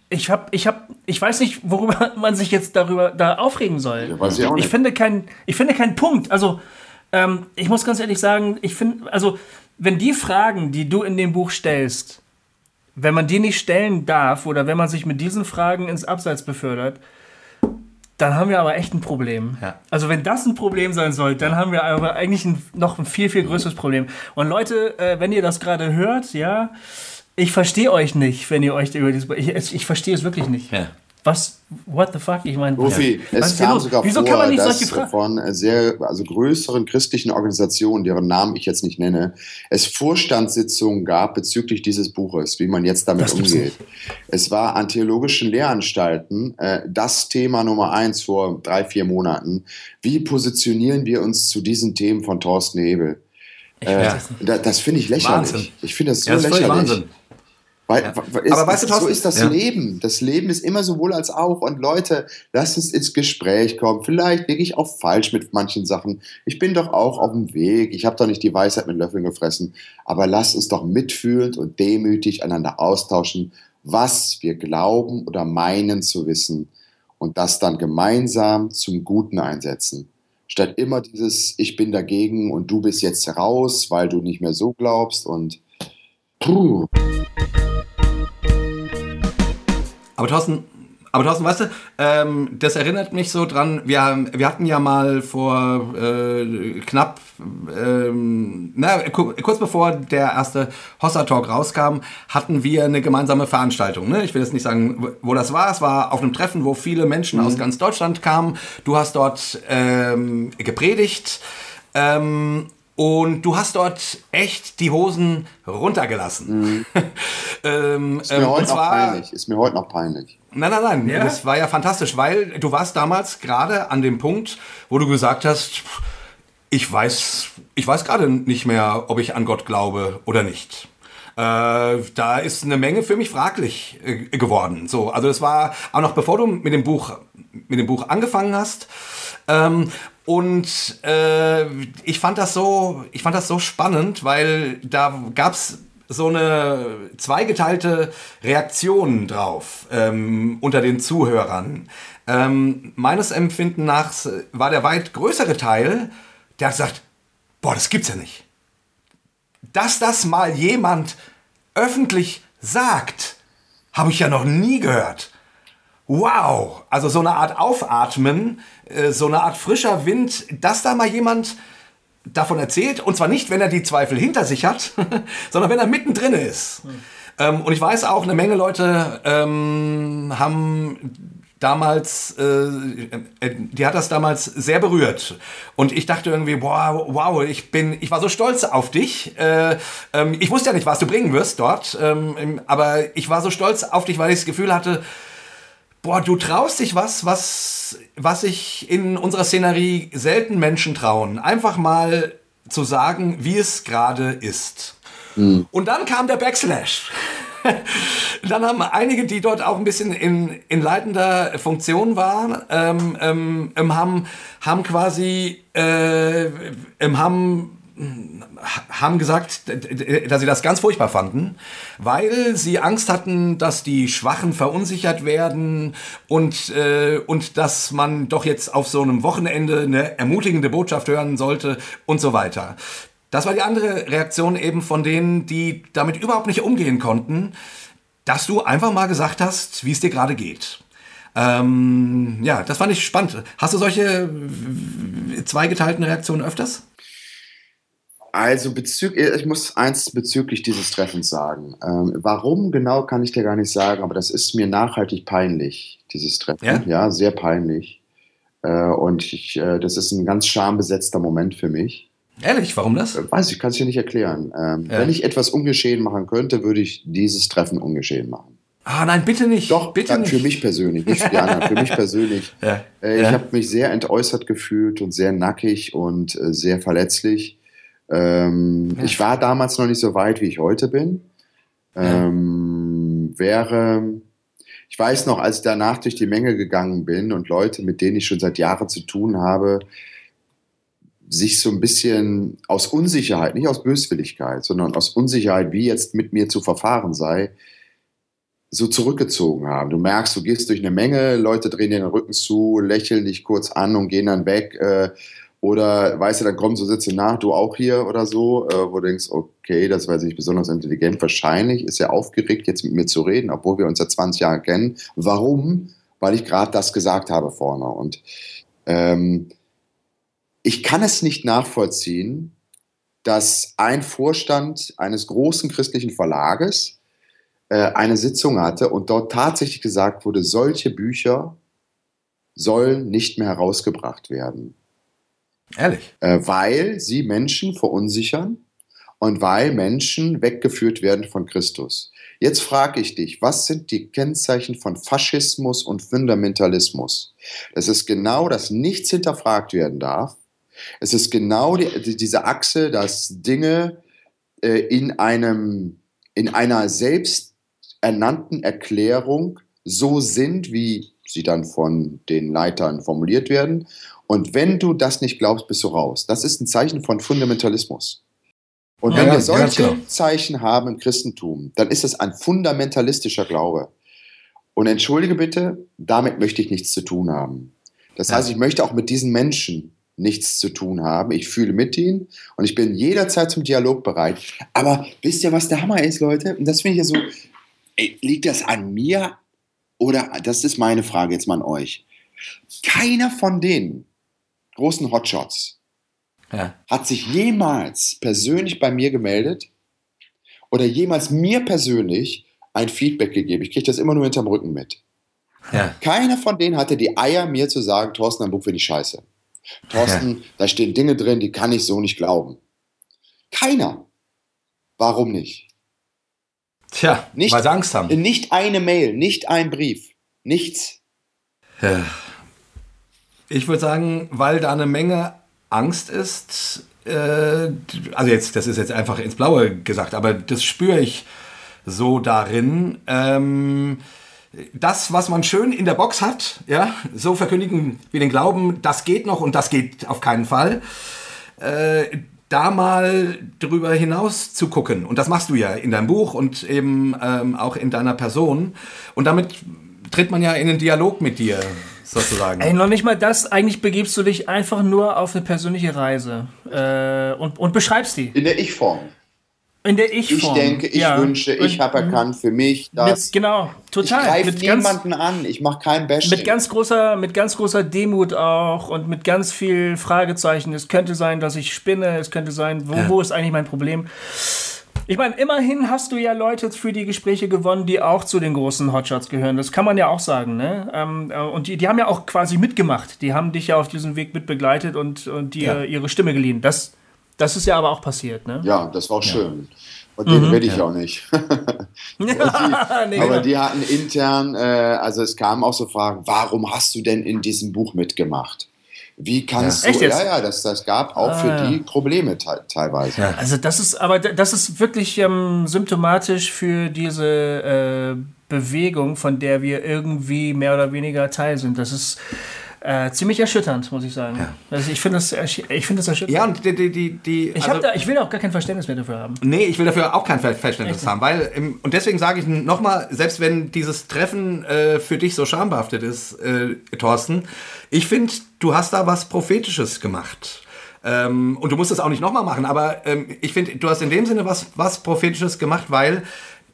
ich habe ich habe ich weiß nicht, worüber man sich jetzt darüber da aufregen soll. Ja, weiß ich, auch nicht. ich finde keinen ich finde keinen Punkt. Also ähm, ich muss ganz ehrlich sagen, ich finde also wenn die Fragen, die du in dem Buch stellst, wenn man die nicht stellen darf oder wenn man sich mit diesen Fragen ins Abseits befördert, dann haben wir aber echt ein Problem. Ja. Also wenn das ein Problem sein soll, dann haben wir aber eigentlich ein, noch ein viel, viel größeres Problem. Und Leute, äh, wenn ihr das gerade hört, ja, ich verstehe euch nicht, wenn ihr euch über dieses... Ich, ich verstehe es wirklich nicht. Ja. Was, what the fuck? Ich meine, Profi, ja. es kam sogar Wieso vor, kann dass von sehr, also größeren christlichen Organisationen, deren Namen ich jetzt nicht nenne, es Vorstandssitzungen gab bezüglich dieses Buches, wie man jetzt damit umgeht. Es war an theologischen Lehranstalten äh, das Thema Nummer eins vor drei, vier Monaten. Wie positionieren wir uns zu diesen Themen von Thorsten Hebel? Äh, das, das finde ich lächerlich. Wahnsinn. Ich finde das so ja, das lächerlich. Wahnsinn. Weil, ja. ist, aber weißt du, Thorsten, so ist das ja. Leben. Das Leben ist immer sowohl als auch. Und Leute, lasst uns ins Gespräch kommen. Vielleicht liege ich auch falsch mit manchen Sachen. Ich bin doch auch auf dem Weg. Ich habe doch nicht die Weisheit mit Löffeln gefressen. Aber lasst uns doch mitfühlend und demütig einander austauschen, was wir glauben oder meinen zu wissen. Und das dann gemeinsam zum Guten einsetzen. Statt immer dieses Ich bin dagegen und du bist jetzt raus, weil du nicht mehr so glaubst und puh. Aber Thorsten, aber Thorsten, weißt du, ähm, das erinnert mich so dran, wir, wir hatten ja mal vor äh, knapp, ähm, na, kurz bevor der erste Hossa Talk rauskam, hatten wir eine gemeinsame Veranstaltung. Ne? Ich will jetzt nicht sagen, wo das war. Es war auf einem Treffen, wo viele Menschen mhm. aus ganz Deutschland kamen. Du hast dort ähm, gepredigt. Ähm, und du hast dort echt die Hosen runtergelassen. Mhm. ähm, ist, mir ähm, heute zwar, noch peinlich. ist mir heute noch peinlich. Nein, nein, nein. Ja? Das war ja fantastisch, weil du warst damals gerade an dem Punkt, wo du gesagt hast, ich weiß, ich weiß gerade nicht mehr, ob ich an Gott glaube oder nicht. Äh, da ist eine Menge für mich fraglich äh, geworden. So, also das war auch noch bevor du mit dem Buch mit dem Buch angefangen hast. Ähm, und äh, ich fand das so, ich fand das so spannend, weil da gab es so eine zweigeteilte Reaktion drauf ähm, unter den Zuhörern. Ähm, meines Empfinden nach war der weit größere Teil, der hat gesagt, boah, das gibt's ja nicht. Dass das mal jemand öffentlich sagt, habe ich ja noch nie gehört. Wow, also so eine Art Aufatmen, äh, so eine Art frischer Wind, dass da mal jemand davon erzählt. Und zwar nicht, wenn er die Zweifel hinter sich hat, sondern wenn er mittendrin ist. Hm. Ähm, und ich weiß auch, eine Menge Leute ähm, haben damals, äh, äh, die hat das damals sehr berührt. Und ich dachte irgendwie, wow, wow, ich bin, ich war so stolz auf dich. Äh, ähm, ich wusste ja nicht, was du bringen wirst dort, ähm, aber ich war so stolz auf dich, weil ich das Gefühl hatte, boah, du traust dich was, was, was sich in unserer Szenerie selten Menschen trauen. Einfach mal zu sagen, wie es gerade ist. Mhm. Und dann kam der Backslash. dann haben einige, die dort auch ein bisschen in, in leitender Funktion waren, ähm, ähm, haben, haben quasi äh, haben haben gesagt, dass sie das ganz furchtbar fanden, weil sie Angst hatten, dass die Schwachen verunsichert werden und, äh, und dass man doch jetzt auf so einem Wochenende eine ermutigende Botschaft hören sollte und so weiter. Das war die andere Reaktion eben von denen, die damit überhaupt nicht umgehen konnten, dass du einfach mal gesagt hast, wie es dir gerade geht. Ähm, ja, das fand ich spannend. Hast du solche zweigeteilten Reaktionen öfters? Also bezüglich, ich muss eins bezüglich dieses Treffens sagen. Ähm, warum genau kann ich dir gar nicht sagen, aber das ist mir nachhaltig peinlich, dieses Treffen. Ja, ja sehr peinlich. Äh, und ich, äh, das ist ein ganz schambesetzter Moment für mich. Ehrlich, warum das? Äh, weiß ich, kann es dir nicht erklären. Ähm, ja. Wenn ich etwas ungeschehen machen könnte, würde ich dieses Treffen ungeschehen machen. Ah, nein, bitte nicht. Doch, bitte nicht. für mich persönlich, nicht für die anderen, für mich persönlich. Ja. Äh, ich habe mich sehr entäußert gefühlt und sehr nackig und äh, sehr verletzlich. Ähm, ja. Ich war damals noch nicht so weit, wie ich heute bin. Ähm, wäre, ich weiß noch, als ich danach durch die Menge gegangen bin und Leute, mit denen ich schon seit Jahren zu tun habe, sich so ein bisschen aus Unsicherheit, nicht aus Böswilligkeit, sondern aus Unsicherheit, wie jetzt mit mir zu verfahren sei, so zurückgezogen haben. Du merkst, du gehst durch eine Menge, Leute drehen dir den Rücken zu, lächeln dich kurz an und gehen dann weg. Äh, oder weißt du, dann kommen so Sätze nach, du auch hier oder so, äh, wo du denkst, okay, das jetzt nicht besonders intelligent. Wahrscheinlich ist er aufgeregt, jetzt mit mir zu reden, obwohl wir uns seit 20 Jahren kennen. Warum? Weil ich gerade das gesagt habe vorne. Und ähm, ich kann es nicht nachvollziehen, dass ein Vorstand eines großen christlichen Verlages äh, eine Sitzung hatte und dort tatsächlich gesagt wurde, solche Bücher sollen nicht mehr herausgebracht werden. Ehrlich? Äh, weil sie Menschen verunsichern und weil Menschen weggeführt werden von Christus. Jetzt frage ich dich, was sind die Kennzeichen von Faschismus und Fundamentalismus? Das ist genau, dass nichts hinterfragt werden darf. Es ist genau die, diese Achse, dass Dinge äh, in, einem, in einer selbsternannten Erklärung so sind, wie sie dann von den Leitern formuliert werden und wenn du das nicht glaubst, bist du raus. Das ist ein Zeichen von Fundamentalismus. Und ja, wenn wir solche ja, Zeichen haben im Christentum, dann ist es ein fundamentalistischer Glaube. Und entschuldige bitte, damit möchte ich nichts zu tun haben. Das ja. heißt, ich möchte auch mit diesen Menschen nichts zu tun haben. Ich fühle mit ihnen und ich bin jederzeit zum Dialog bereit. Aber wisst ihr, was der Hammer ist, Leute? Und das finde ich ja so, ey, liegt das an mir oder, das ist meine Frage jetzt mal an euch. Keiner von denen großen Hotshots ja. hat sich jemals persönlich bei mir gemeldet oder jemals mir persönlich ein Feedback gegeben. Ich kriege das immer nur hinterm Rücken mit. Ja. Keiner von denen hatte die Eier, mir zu sagen, Thorsten, dein Buch finde ich scheiße. Thorsten, ja. da stehen Dinge drin, die kann ich so nicht glauben. Keiner. Warum nicht? Tja, nicht, weil sie Angst haben. Nicht eine Mail, nicht ein Brief, nichts. Ja. Ich würde sagen, weil da eine Menge Angst ist, äh, also jetzt, das ist jetzt einfach ins Blaue gesagt, aber das spüre ich so darin. Ähm, das, was man schön in der Box hat, ja, so verkündigen wir den Glauben, das geht noch und das geht auf keinen Fall. Äh, da mal drüber hinaus zu gucken. Und das machst du ja in deinem Buch und eben ähm, auch in deiner Person. Und damit tritt man ja in einen Dialog mit dir sozusagen. Ey, noch nicht mal das. Eigentlich begibst du dich einfach nur auf eine persönliche Reise äh, und, und beschreibst die. In der Ich-Form. In der Ich-Form. Ich denke, ich ja. wünsche, ich habe erkannt für mich, dass. Mit, genau, total. Ich greife niemanden ganz, an, ich mache keinen Bashing. Mit ganz, großer, mit ganz großer Demut auch und mit ganz viel Fragezeichen. Es könnte sein, dass ich spinne, es könnte sein, wo, ja. wo ist eigentlich mein Problem? Ich meine, immerhin hast du ja Leute für die Gespräche gewonnen, die auch zu den großen Hotshots gehören. Das kann man ja auch sagen. Ne? Ähm, äh, und die, die haben ja auch quasi mitgemacht. Die haben dich ja auf diesem Weg mitbegleitet und, und dir ja. ihre Stimme geliehen. Das, das ist ja aber auch passiert. Ne? Ja, das war auch ja. schön. Und den mhm. rede ich ja. auch nicht. die, nee, aber genau. die hatten intern, äh, also es kamen auch so Fragen, warum hast du denn in diesem Buch mitgemacht? Wie kannst ja. du, ja, ja, das, das gab auch ah, für die Probleme te teilweise. Ja. Also das ist, aber das ist wirklich ähm, symptomatisch für diese äh, Bewegung, von der wir irgendwie mehr oder weniger Teil sind. Das ist äh, ziemlich erschütternd, muss ich sagen. Ja. Also ich finde das, ich find das erschütternd. Ja, und die, die, die, die ich, also, da, ich will auch gar kein Verständnis mehr dafür haben. Nee, ich will dafür auch kein Verständnis Echt? haben, weil, und deswegen sage ich nochmal, selbst wenn dieses Treffen äh, für dich so schambehaftet ist, äh, Thorsten, ich finde, du hast da was Prophetisches gemacht. Ähm, und du musst es auch nicht nochmal machen, aber ähm, ich finde, du hast in dem Sinne was, was Prophetisches gemacht, weil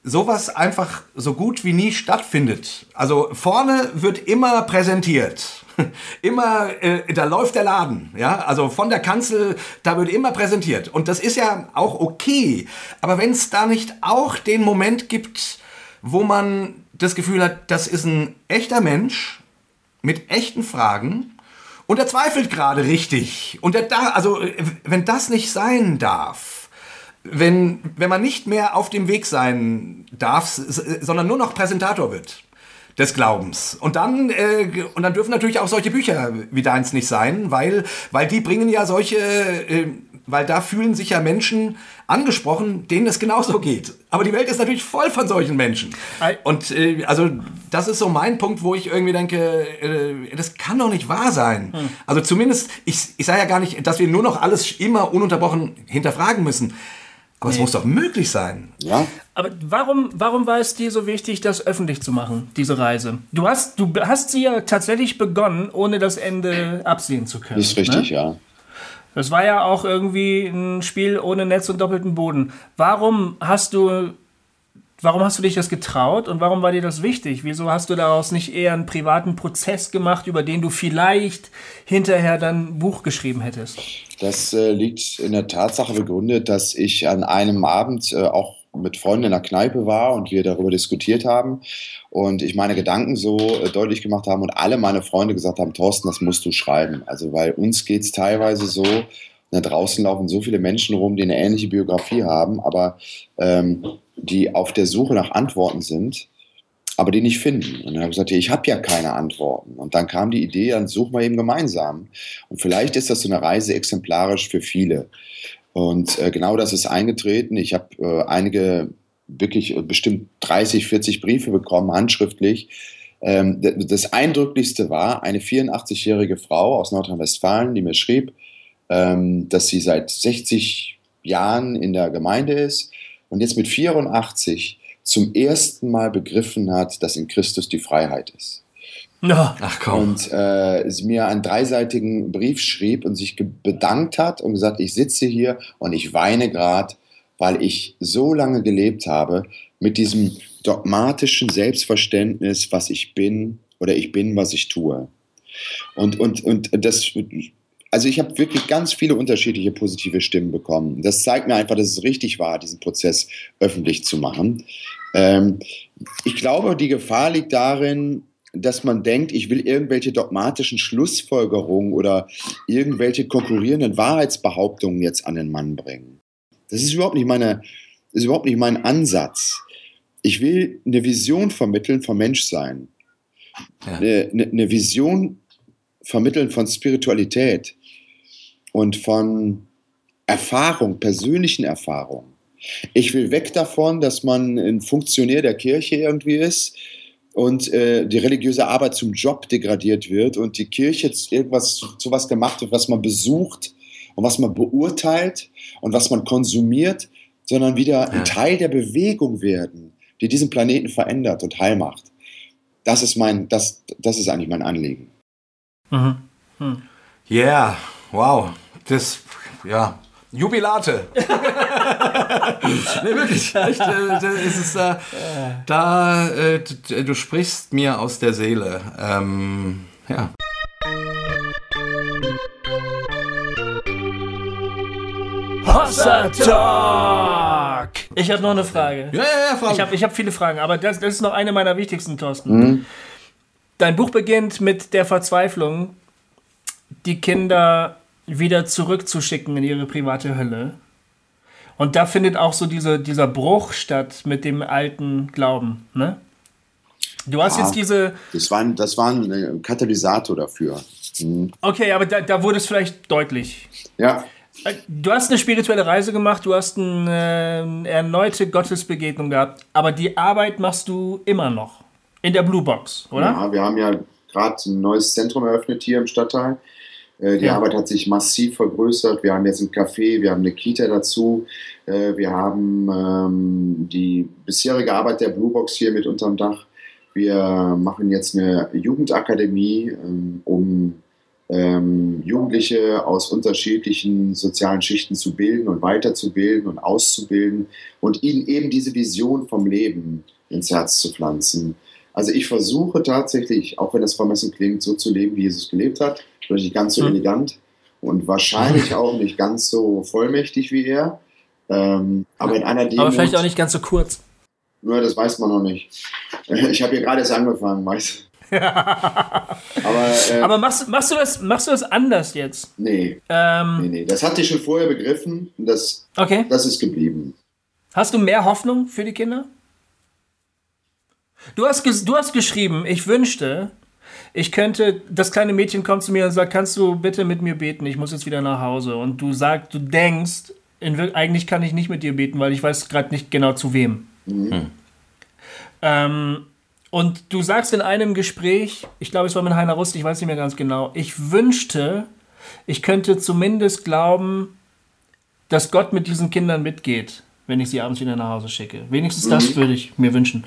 sowas einfach so gut wie nie stattfindet. Also vorne wird immer präsentiert. immer, äh, da läuft der Laden, ja, also von der Kanzel, da wird immer präsentiert. Und das ist ja auch okay. Aber wenn es da nicht auch den Moment gibt, wo man das Gefühl hat, das ist ein echter Mensch mit echten Fragen und er zweifelt gerade richtig. Und er da, also wenn das nicht sein darf, wenn, wenn man nicht mehr auf dem Weg sein darf, sondern nur noch Präsentator wird, des Glaubens. Und dann, äh, und dann dürfen natürlich auch solche Bücher wie deins nicht sein, weil, weil die bringen ja solche, äh, weil da fühlen sich ja Menschen angesprochen, denen es genauso geht. Aber die Welt ist natürlich voll von solchen Menschen. Und äh, also das ist so mein Punkt, wo ich irgendwie denke, äh, das kann doch nicht wahr sein. Hm. Also zumindest, ich, ich sage ja gar nicht, dass wir nur noch alles immer ununterbrochen hinterfragen müssen. Aber nee. es muss doch möglich sein. Ja. Aber warum, warum war es dir so wichtig, das öffentlich zu machen, diese Reise? Du hast, du hast sie ja tatsächlich begonnen, ohne das Ende absehen zu können. Ist richtig, ne? ja. Das war ja auch irgendwie ein Spiel ohne Netz und doppelten Boden. Warum hast du Warum hast du dich das getraut und warum war dir das wichtig? Wieso hast du daraus nicht eher einen privaten Prozess gemacht, über den du vielleicht hinterher dann ein Buch geschrieben hättest? Das äh, liegt in der Tatsache begründet, dass ich an einem Abend äh, auch mit Freunden in der Kneipe war und wir darüber diskutiert haben und ich meine Gedanken so äh, deutlich gemacht haben und alle meine Freunde gesagt haben, Thorsten, das musst du schreiben. Also weil uns geht es teilweise so, da draußen laufen so viele Menschen rum, die eine ähnliche Biografie haben, aber ähm, die auf der Suche nach Antworten sind, aber die nicht finden. Und dann habe ich gesagt, ich habe ja keine Antworten. Und dann kam die Idee, dann suchen wir eben gemeinsam. Und vielleicht ist das so eine Reise exemplarisch für viele. Und äh, genau das ist eingetreten. Ich habe äh, einige wirklich äh, bestimmt 30, 40 Briefe bekommen, handschriftlich. Ähm, das Eindrücklichste war eine 84-jährige Frau aus Nordrhein-Westfalen, die mir schrieb, ähm, dass sie seit 60 Jahren in der Gemeinde ist und jetzt mit 84 zum ersten Mal begriffen hat, dass in Christus die Freiheit ist. Ja. Ach komm. Und äh, mir einen dreiseitigen Brief schrieb und sich bedankt hat und gesagt, ich sitze hier und ich weine gerade, weil ich so lange gelebt habe mit diesem dogmatischen Selbstverständnis, was ich bin oder ich bin, was ich tue. Und, und, und das also ich habe wirklich ganz viele unterschiedliche positive Stimmen bekommen. Das zeigt mir einfach, dass es richtig war, diesen Prozess öffentlich zu machen. Ähm, ich glaube, die Gefahr liegt darin, dass man denkt, ich will irgendwelche dogmatischen Schlussfolgerungen oder irgendwelche konkurrierenden Wahrheitsbehauptungen jetzt an den Mann bringen. Das ist überhaupt nicht meine, ist überhaupt nicht mein Ansatz. Ich will eine Vision vermitteln vom Menschsein. Ja. Eine, eine Vision vermitteln von Spiritualität und von Erfahrung, persönlichen Erfahrung. Ich will weg davon, dass man ein Funktionär der Kirche irgendwie ist und äh, die religiöse Arbeit zum Job degradiert wird und die Kirche irgendwas zu was gemacht wird, was man besucht und was man beurteilt und was man konsumiert, sondern wieder ein Teil der Bewegung werden, die diesen Planeten verändert und heil macht. Das ist mein, das, das ist eigentlich mein Anliegen. Mhm. Hm. Yeah, wow. Das, ja, Jubilate. nee, wirklich. Echt, äh, ist es, äh, da, äh, du sprichst mir aus der Seele. Ähm, ja. Hossa Talk! Ich habe noch eine Frage. Ja, ja, ja, Frage. Ich habe ich hab viele Fragen, aber das, das ist noch eine meiner wichtigsten, Thorsten. Mhm. Dein Buch beginnt mit der Verzweiflung, die Kinder wieder zurückzuschicken in ihre private Hölle. Und da findet auch so diese, dieser Bruch statt mit dem alten Glauben. Ne? Du hast ja, jetzt diese. Das war, ein, das war ein Katalysator dafür. Mhm. Okay, aber da, da wurde es vielleicht deutlich. Ja, Äh, Du hast eine spirituelle Reise gemacht, du hast eine, äh, erneute Gottesbegegnung gehabt, aber die Arbeit machst du immer noch. In der Blue Box, oder? Ja, wir haben ja gerade ein neues Zentrum eröffnet hier im Stadtteil. Äh, Die Ja. Arbeit hat sich massiv vergrößert. Wir haben jetzt ein Café, wir haben eine Kita dazu. Äh, Wir haben ähm, die bisherige Arbeit der Blue Box hier mit unterm Dach. Wir machen jetzt eine Jugendakademie, ähm, um ähm, Jugendliche aus unterschiedlichen sozialen Schichten zu bilden und weiterzubilden und auszubilden und ihnen eben diese Vision vom Leben ins Herz zu pflanzen. Also ich versuche tatsächlich, auch wenn das vermessen klingt, so zu leben, wie Jesus gelebt hat. Vielleicht nicht ganz so Mhm. elegant und wahrscheinlich auch nicht ganz so vollmächtig wie er. Ähm, aber in einer Demut. Aber vielleicht auch nicht ganz so kurz. Nur das weiß man noch nicht. Ich habe hier gerade erst angefangen, weißt du. aber äh, Aber machst, machst, du das, machst du das anders jetzt? nee, Ähm, nee, nee. Das hatte ich schon vorher begriffen und das, okay. das ist geblieben. Hast du mehr Hoffnung für die Kinder? Du hast, ges- du hast geschrieben, ich wünschte, ich könnte, das kleine Mädchen kommt zu mir und sagt, kannst du bitte mit mir beten, ich muss jetzt wieder nach Hause. Und du sagst, du denkst, in, eigentlich kann ich nicht mit dir beten, weil ich weiß gerade nicht genau zu wem. Ähm, und du sagst in einem Gespräch, ich glaube, es war mit Heiner Rust, ich weiß nicht mehr ganz genau, ich wünschte, ich könnte zumindest glauben, dass Gott mit diesen Kindern mitgeht, wenn ich sie abends wieder nach Hause schicke. Wenigstens das würde ich mir wünschen.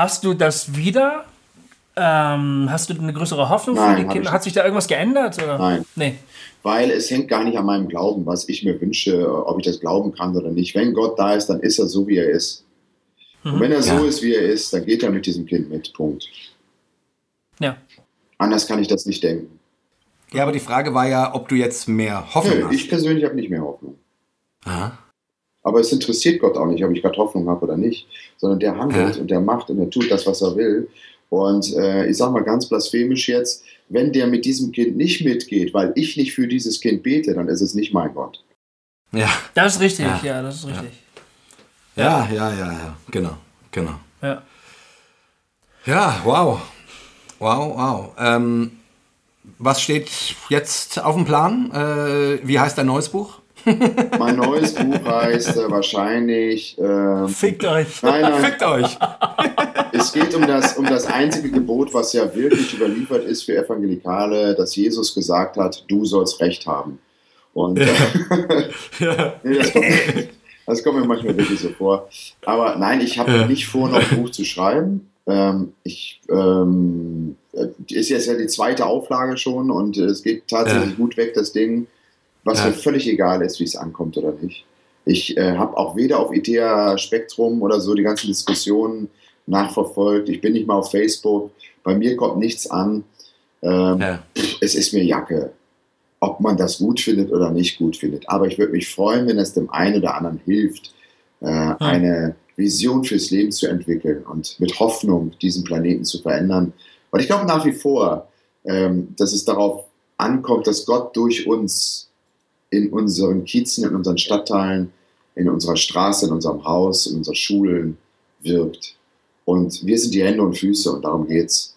Hast du das wieder? Ähm, hast du eine größere Hoffnung Nein, für die Kinder? Hat sich da irgendwas geändert? Oder? Nein. Nee. Weil es hängt gar nicht an meinem Glauben, was ich mir wünsche, ob ich das glauben kann oder nicht. Wenn Gott da ist, dann ist er so, wie er ist. Und wenn er so Ja. ist, wie er ist, dann geht er mit diesem Kind mit. Punkt. Ja. Anders kann ich das nicht denken. Ja, aber die Frage war ja, ob du jetzt mehr Hoffnung Nö, hast. ich persönlich habe nicht mehr Hoffnung. Aha. Aber es interessiert Gott auch nicht, ob ich gerade Hoffnung habe oder nicht, sondern der handelt Ja. und der macht und er tut das, was er will. Und äh, ich sage mal ganz blasphemisch jetzt, wenn der mit diesem Kind nicht mitgeht, weil ich nicht für dieses Kind bete, dann ist es nicht mein Gott. Ja. Das ist richtig, ja, Ja. das ist richtig. ja, ja, ja, ja, genau, genau. Ja. Ja, wow. Wow, wow. Ähm, was steht jetzt auf dem Plan? Äh, wie heißt dein neues Buch? Mein neues Buch heißt äh, wahrscheinlich. ähm, Fickt euch. nein, nein, Fickt euch! es geht um das, um das einzige Gebot, was ja wirklich überliefert ist für Evangelikale, dass Jesus gesagt hat: Du sollst Recht haben. Und äh, ja. Nee, das, kommt, das kommt mir manchmal wirklich so vor. Aber nein, ich habe Ja. nicht vor, noch ein Buch zu schreiben. Ähm, ich, ähm, äh, ist jetzt ja die zweite Auflage schon und äh, es geht tatsächlich Ja. gut weg, das Ding, was Ja. mir völlig egal ist, wie es ankommt oder nicht. Ich äh, habe auch weder auf IDEA Spektrum oder so die ganzen Diskussionen nachverfolgt. Ich bin nicht mal auf Facebook. Bei mir kommt nichts an. Ähm, Ja. es ist mir Jacke, ob man das gut findet oder nicht gut findet. Aber ich würde mich freuen, wenn es dem einen oder anderen hilft, äh, eine Vision fürs Leben zu entwickeln und mit Hoffnung diesen Planeten zu verändern. Und ich glaube nach wie vor, ähm, dass es darauf ankommt, dass Gott durch uns in unseren Kiezen, in unseren Stadtteilen, in unserer Straße, in unserem Haus, in unseren Schulen wirkt. Und wir sind die Hände und Füße und darum geht's.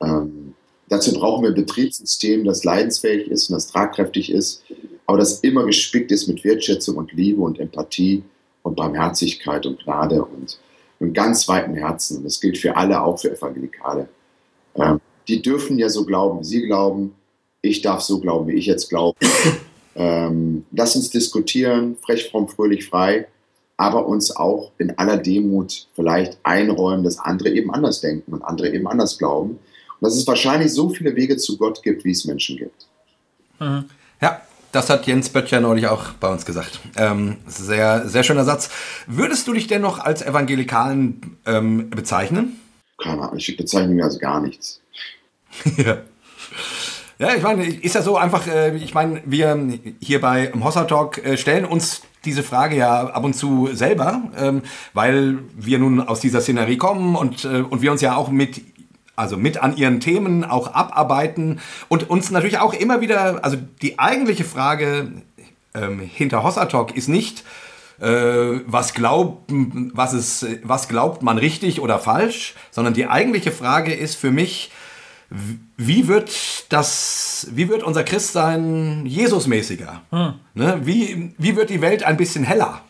Ähm, dazu brauchen wir ein Betriebssystem, das leidensfähig ist und das tragkräftig ist, aber das immer gespickt ist mit Wertschätzung und Liebe und Empathie und Barmherzigkeit und Gnade und einem ganz weiten Herzen. Und das gilt für alle, auch für Evangelikale. Ähm, die dürfen ja so glauben, wie sie glauben. Ich darf so glauben, wie ich jetzt glaube. Ähm, lass uns diskutieren, frech, fromm, fröhlich, frei, aber uns auch in aller Demut vielleicht einräumen, dass andere eben anders denken und andere eben anders glauben. Und dass es wahrscheinlich so viele Wege zu Gott gibt, wie es Menschen gibt. Ja, das hat Jens Böttcher neulich auch bei uns gesagt. Ähm, sehr, sehr schöner Satz. Würdest du dich denn noch als Evangelikalen ähm, bezeichnen? Keine Ahnung, ich bezeichne mir also gar nichts. ja. Ja, ich meine, ist ja so einfach, äh, ich meine, wir hier bei Hossa Talk äh, stellen uns diese Frage ja ab und zu selber, ähm, weil wir nun aus dieser Szenerie kommen und, äh, und wir uns ja auch mit, also mit an ihren Themen auch abarbeiten und uns natürlich auch immer wieder, also die eigentliche Frage ähm, hinter Hossa Talk ist nicht, was, glaubt, was, ist, was glaubt man richtig oder falsch, sondern die eigentliche Frage ist für mich, wie wird das, wie wird unser Christsein Jesusmäßiger? Hm. Ne? Wie, wie wird die Welt ein bisschen heller?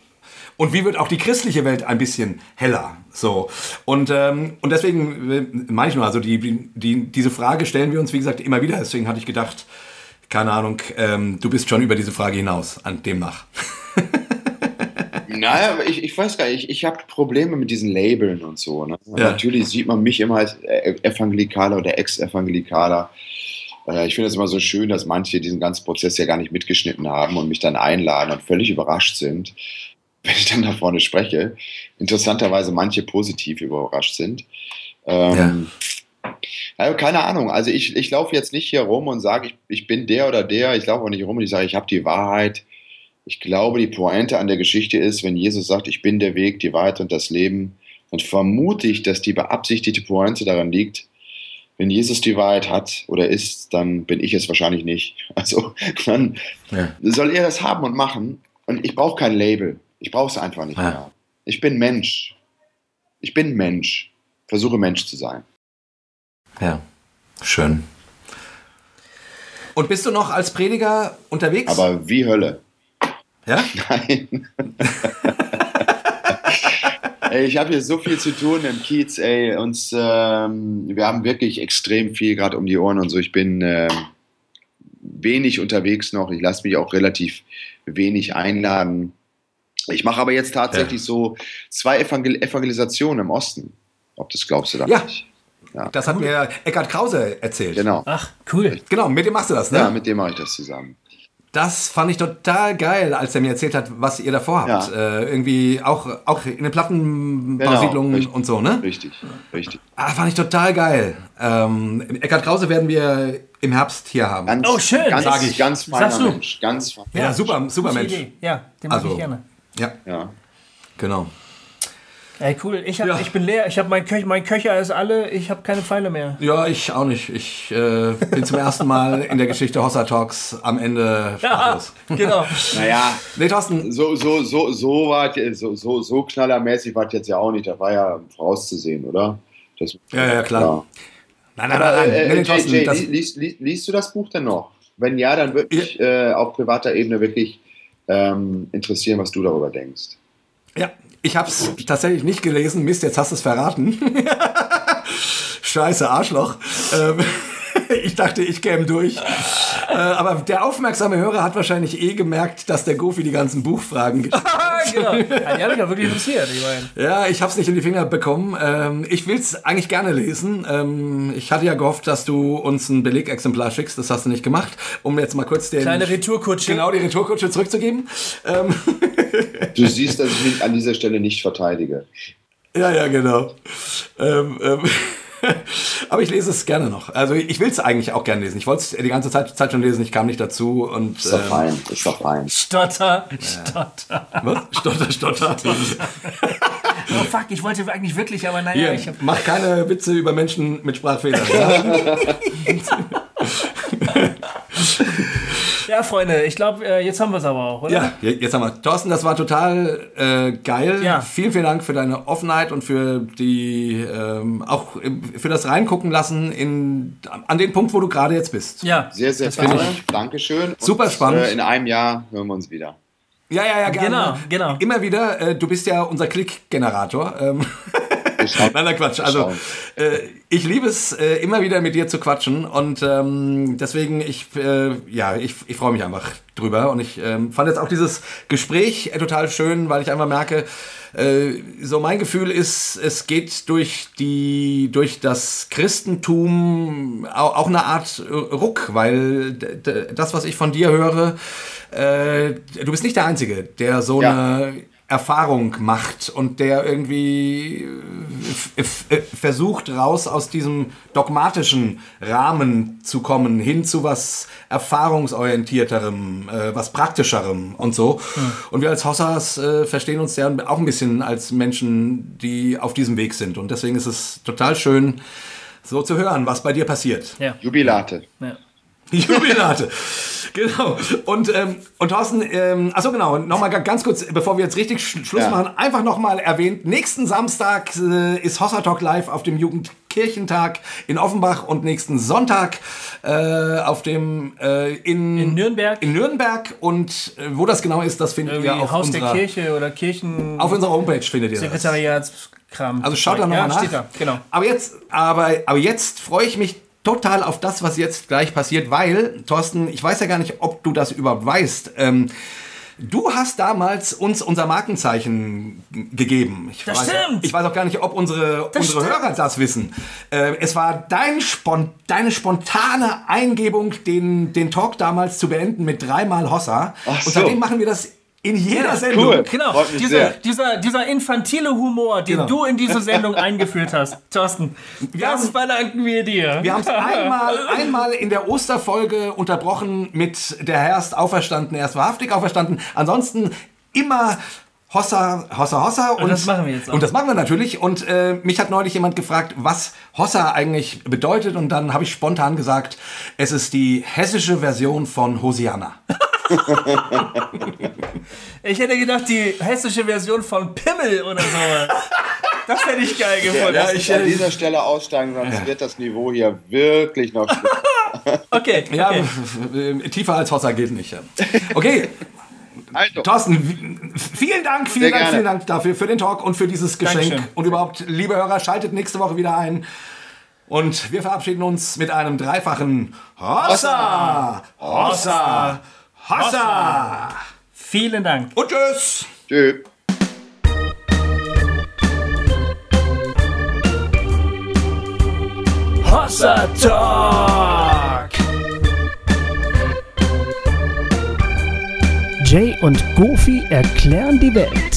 Und wie wird auch die christliche Welt ein bisschen heller? So. Und, ähm, und deswegen äh, meine ich nur, also die, die, diese Frage stellen wir uns, wie gesagt, immer wieder. Deswegen hatte ich gedacht, keine Ahnung, ähm, du bist schon über diese Frage hinaus, an demnach. Naja, ich, ich weiß gar nicht, ich, ich habe Probleme mit diesen Labeln und so. Ne? Ja. Natürlich sieht man mich immer als e-, Evangelikaler oder Ex-Evangelikaler. Äh, ich finde es immer so schön, dass manche diesen ganzen Prozess ja gar nicht mitgeschnitten haben und mich dann einladen und völlig überrascht sind, wenn ich dann da vorne spreche. Interessanterweise manche positiv überrascht sind. Ähm, ja. Also keine Ahnung. Also ich, ich laufe jetzt nicht hier rum und sage, ich, ich bin der oder der. Ich laufe auch nicht rum und ich sage, ich habe die Wahrheit. Ich glaube, die Pointe an der Geschichte ist, wenn Jesus sagt, ich bin der Weg, die Wahrheit und das Leben, dann vermute ich, dass die beabsichtigte Pointe daran liegt, wenn Jesus die Wahrheit hat oder ist, dann bin ich es wahrscheinlich nicht. Also dann ja. soll er das haben und machen. Und ich brauche kein Label. Ich brauche es einfach nicht ja. mehr. Ich bin Mensch. Ich bin Mensch. Versuche Mensch zu sein. Ja, schön. Und bist du noch als Prediger unterwegs? Aber wie Hölle. Ja? Nein. ey, ich habe hier so viel zu tun im Kiez, ey. Uns, ähm, wir haben wirklich extrem viel gerade um die Ohren und so. Ich bin äh, wenig unterwegs noch. Ich lasse mich auch relativ wenig einladen. Ich mache aber jetzt tatsächlich ja. so zwei Evangel Evangelisationen im Osten. Ob das glaubst du da ja. nicht? Ja. Das hat cool. mir Eckhard Krause erzählt. Genau. Ach, cool. Genau, mit dem machst du das, ne? Ja, mit dem mache ich das zusammen. Das fand ich total geil, als er mir erzählt hat, was ihr davor habt. Ja. Äh, irgendwie auch, auch in den Plattenbausiedlungen genau, und so, ne? Richtig, richtig. Ah, fand ich total geil. Ähm, Eckhard Krause werden wir im Herbst hier haben. Ganz, oh, schön. Ganz, sag ich. Ganz feiner Sagst du? Mensch. Ganz feiner. Ja, super, super Mensch. Idee. Ja, den mag also, ich gerne. Ja. ja. Genau. Ey, cool. Ich, hab, ja. ich bin leer. Ich habe mein, Köch, mein Köcher ist alle. Ich habe keine Pfeile mehr. Ja, ich auch nicht. Ich äh, bin zum ersten Mal in der Geschichte Hossa Talks am Ende sprachlos. Ja, genau. naja, nee, Thorsten. So, so, so, so, war, so, so, so knallermäßig war es jetzt ja auch nicht. Da war ja vorauszusehen, oder? Das, ja, ja, klar. Ja. Nein, nein, nein. nein. Äh, nee, Thorsten, Jay, Jay, liest, liest, liest, du das Buch denn noch? Wenn ja, dann würde mich äh, auf privater Ebene wirklich ähm, interessieren, was du darüber denkst. Ja, ich habe es tatsächlich nicht gelesen. Mist, jetzt hast du es verraten. Scheiße, Arschloch. Ähm, ich dachte, ich käme durch. Äh, aber der aufmerksame Hörer hat wahrscheinlich eh gemerkt, dass der Goofy die ganzen Buchfragen gestellt hat. genau. Ja, die haben mich auch wirklich interessiert. Ich mein. Ja, ich habe es nicht in die Finger bekommen. Ähm, ich will es eigentlich gerne lesen. Ähm, ich hatte ja gehofft, dass du uns ein Belegexemplar schickst. Das hast du nicht gemacht. Um jetzt mal kurz den... Kleine Retourkutsche. Genau, die Retourkutsche zurückzugeben. Ähm, du siehst, dass ich mich an dieser Stelle nicht verteidige. Ja, ja, genau. Ähm, ähm, Aber ich lese es gerne noch. Also ich will es eigentlich auch gerne lesen. Ich wollte es die ganze Zeit, Zeit, schon lesen, ich kam nicht dazu. Und, ist doch ähm, fein, ist doch fein. Stotter, Stotter. Was? Stotter, Stotter. oh fuck, ich wollte eigentlich wirklich, aber naja. Hier, ich hab... Mach keine Witze über Menschen mit Sprachfehlern. Ja? Freunde, ich glaube, äh, jetzt haben wir es aber auch, oder? Ja, jetzt haben wir. Thorsten, das war total äh, geil. Ja. Vielen, vielen Dank für deine Offenheit und für die ähm, auch für das Reingucken lassen in, an den Punkt, wo du gerade jetzt bist. Ja, sehr, sehr gerne. Dankeschön. Super und, spannend. Äh, in einem Jahr hören wir uns wieder. Ja, ja, ja, gerne. Genau, genau. Immer wieder. Äh, du bist ja unser Klick-Generator. Ähm. Nein, nein, Quatsch. Also äh, ich liebe es äh, immer wieder mit dir zu quatschen und ähm, deswegen ich äh, ja ich, ich freue mich einfach drüber und ich ähm, fand jetzt auch dieses Gespräch äh, total schön, weil ich einfach merke, äh, so mein Gefühl ist, es geht durch die durch das Christentum auch, auch eine Art Ruck, weil das, was ich von dir höre, äh, du bist nicht der Einzige, der so ja. eine Erfahrung macht und der irgendwie versucht, raus aus diesem dogmatischen Rahmen zu kommen, hin zu was erfahrungsorientierterem, äh, was praktischerem und so. Mhm. Und wir als Hossas äh, verstehen uns ja auch ein bisschen als Menschen, die auf diesem Weg sind. Und deswegen ist es total schön, so zu hören, was bei dir passiert. Ja. Jubilate. Ja. Jubilate. Genau. Und, ähm, und Thorsten, ähm, achso genau, nochmal ganz kurz, bevor wir jetzt richtig Schluss ja. machen, einfach nochmal erwähnt, nächsten Samstag äh, ist Hossa Talk live auf dem Jugendkirchentag in Offenbach und nächsten Sonntag äh, auf dem äh, in, in Nürnberg. In Nürnberg und äh, wo das genau ist, das findet Irgendwie ihr auf Haus unserer, der Kirche oder Kirchen auf unserer Homepage findet ihr Sekretariatskram. Also schaut da nochmal ja, nach. Da, genau. Aber jetzt, aber, aber jetzt freue ich mich total auf das, was jetzt gleich passiert, weil, Thorsten, ich weiß ja gar nicht, ob du das überhaupt weißt. Ähm, Du hast damals uns unser Markenzeichen gegeben. Ich das weiß, stimmt. Ich weiß auch gar nicht, ob unsere, unsere Hörer das wissen. Äh, es war dein Spon deine spontane Eingebung, den, den Talk damals zu beenden mit dreimal Hossa. Ach Und seitdem machen wir das in jeder ja, Sendung. Cool. Genau. Diese, dieser, dieser infantile Humor, den genau. du in diese Sendung eingeführt hast, Thorsten, das verdanken wir dir. Wir haben es einmal, einmal in der Osterfolge unterbrochen mit der Herr ist auferstanden, er ist wahrhaftig auferstanden. Ansonsten immer Hossa, Hossa, Hossa. Und, und, das machen wir jetzt auch. Und das machen wir natürlich. Und äh, mich hat neulich jemand gefragt, was Hossa eigentlich bedeutet. Und dann habe ich spontan gesagt, es ist die hessische Version von Hosianna. ich hätte gedacht, die hessische Version von Pimmel oder so. Das hätte ich geil gefunden. Ja, ich an dieser Stelle aussteigen, sonst ja. wird das Niveau hier wirklich noch okay, okay. Ja, tiefer als Hossa geht nicht. Okay. Also. Thorsten, vielen Dank, vielen Dank, vielen Dank dafür, für den Talk und für dieses Geschenk. Dankeschön. Und überhaupt, liebe Hörer, schaltet nächste Woche wieder ein. Und wir verabschieden uns mit einem dreifachen Hossa! Hossa! Hossa! Vielen Dank. Und tschüss! Tschüss. Hossa Talk! Jay und Goofy erklären die Welt.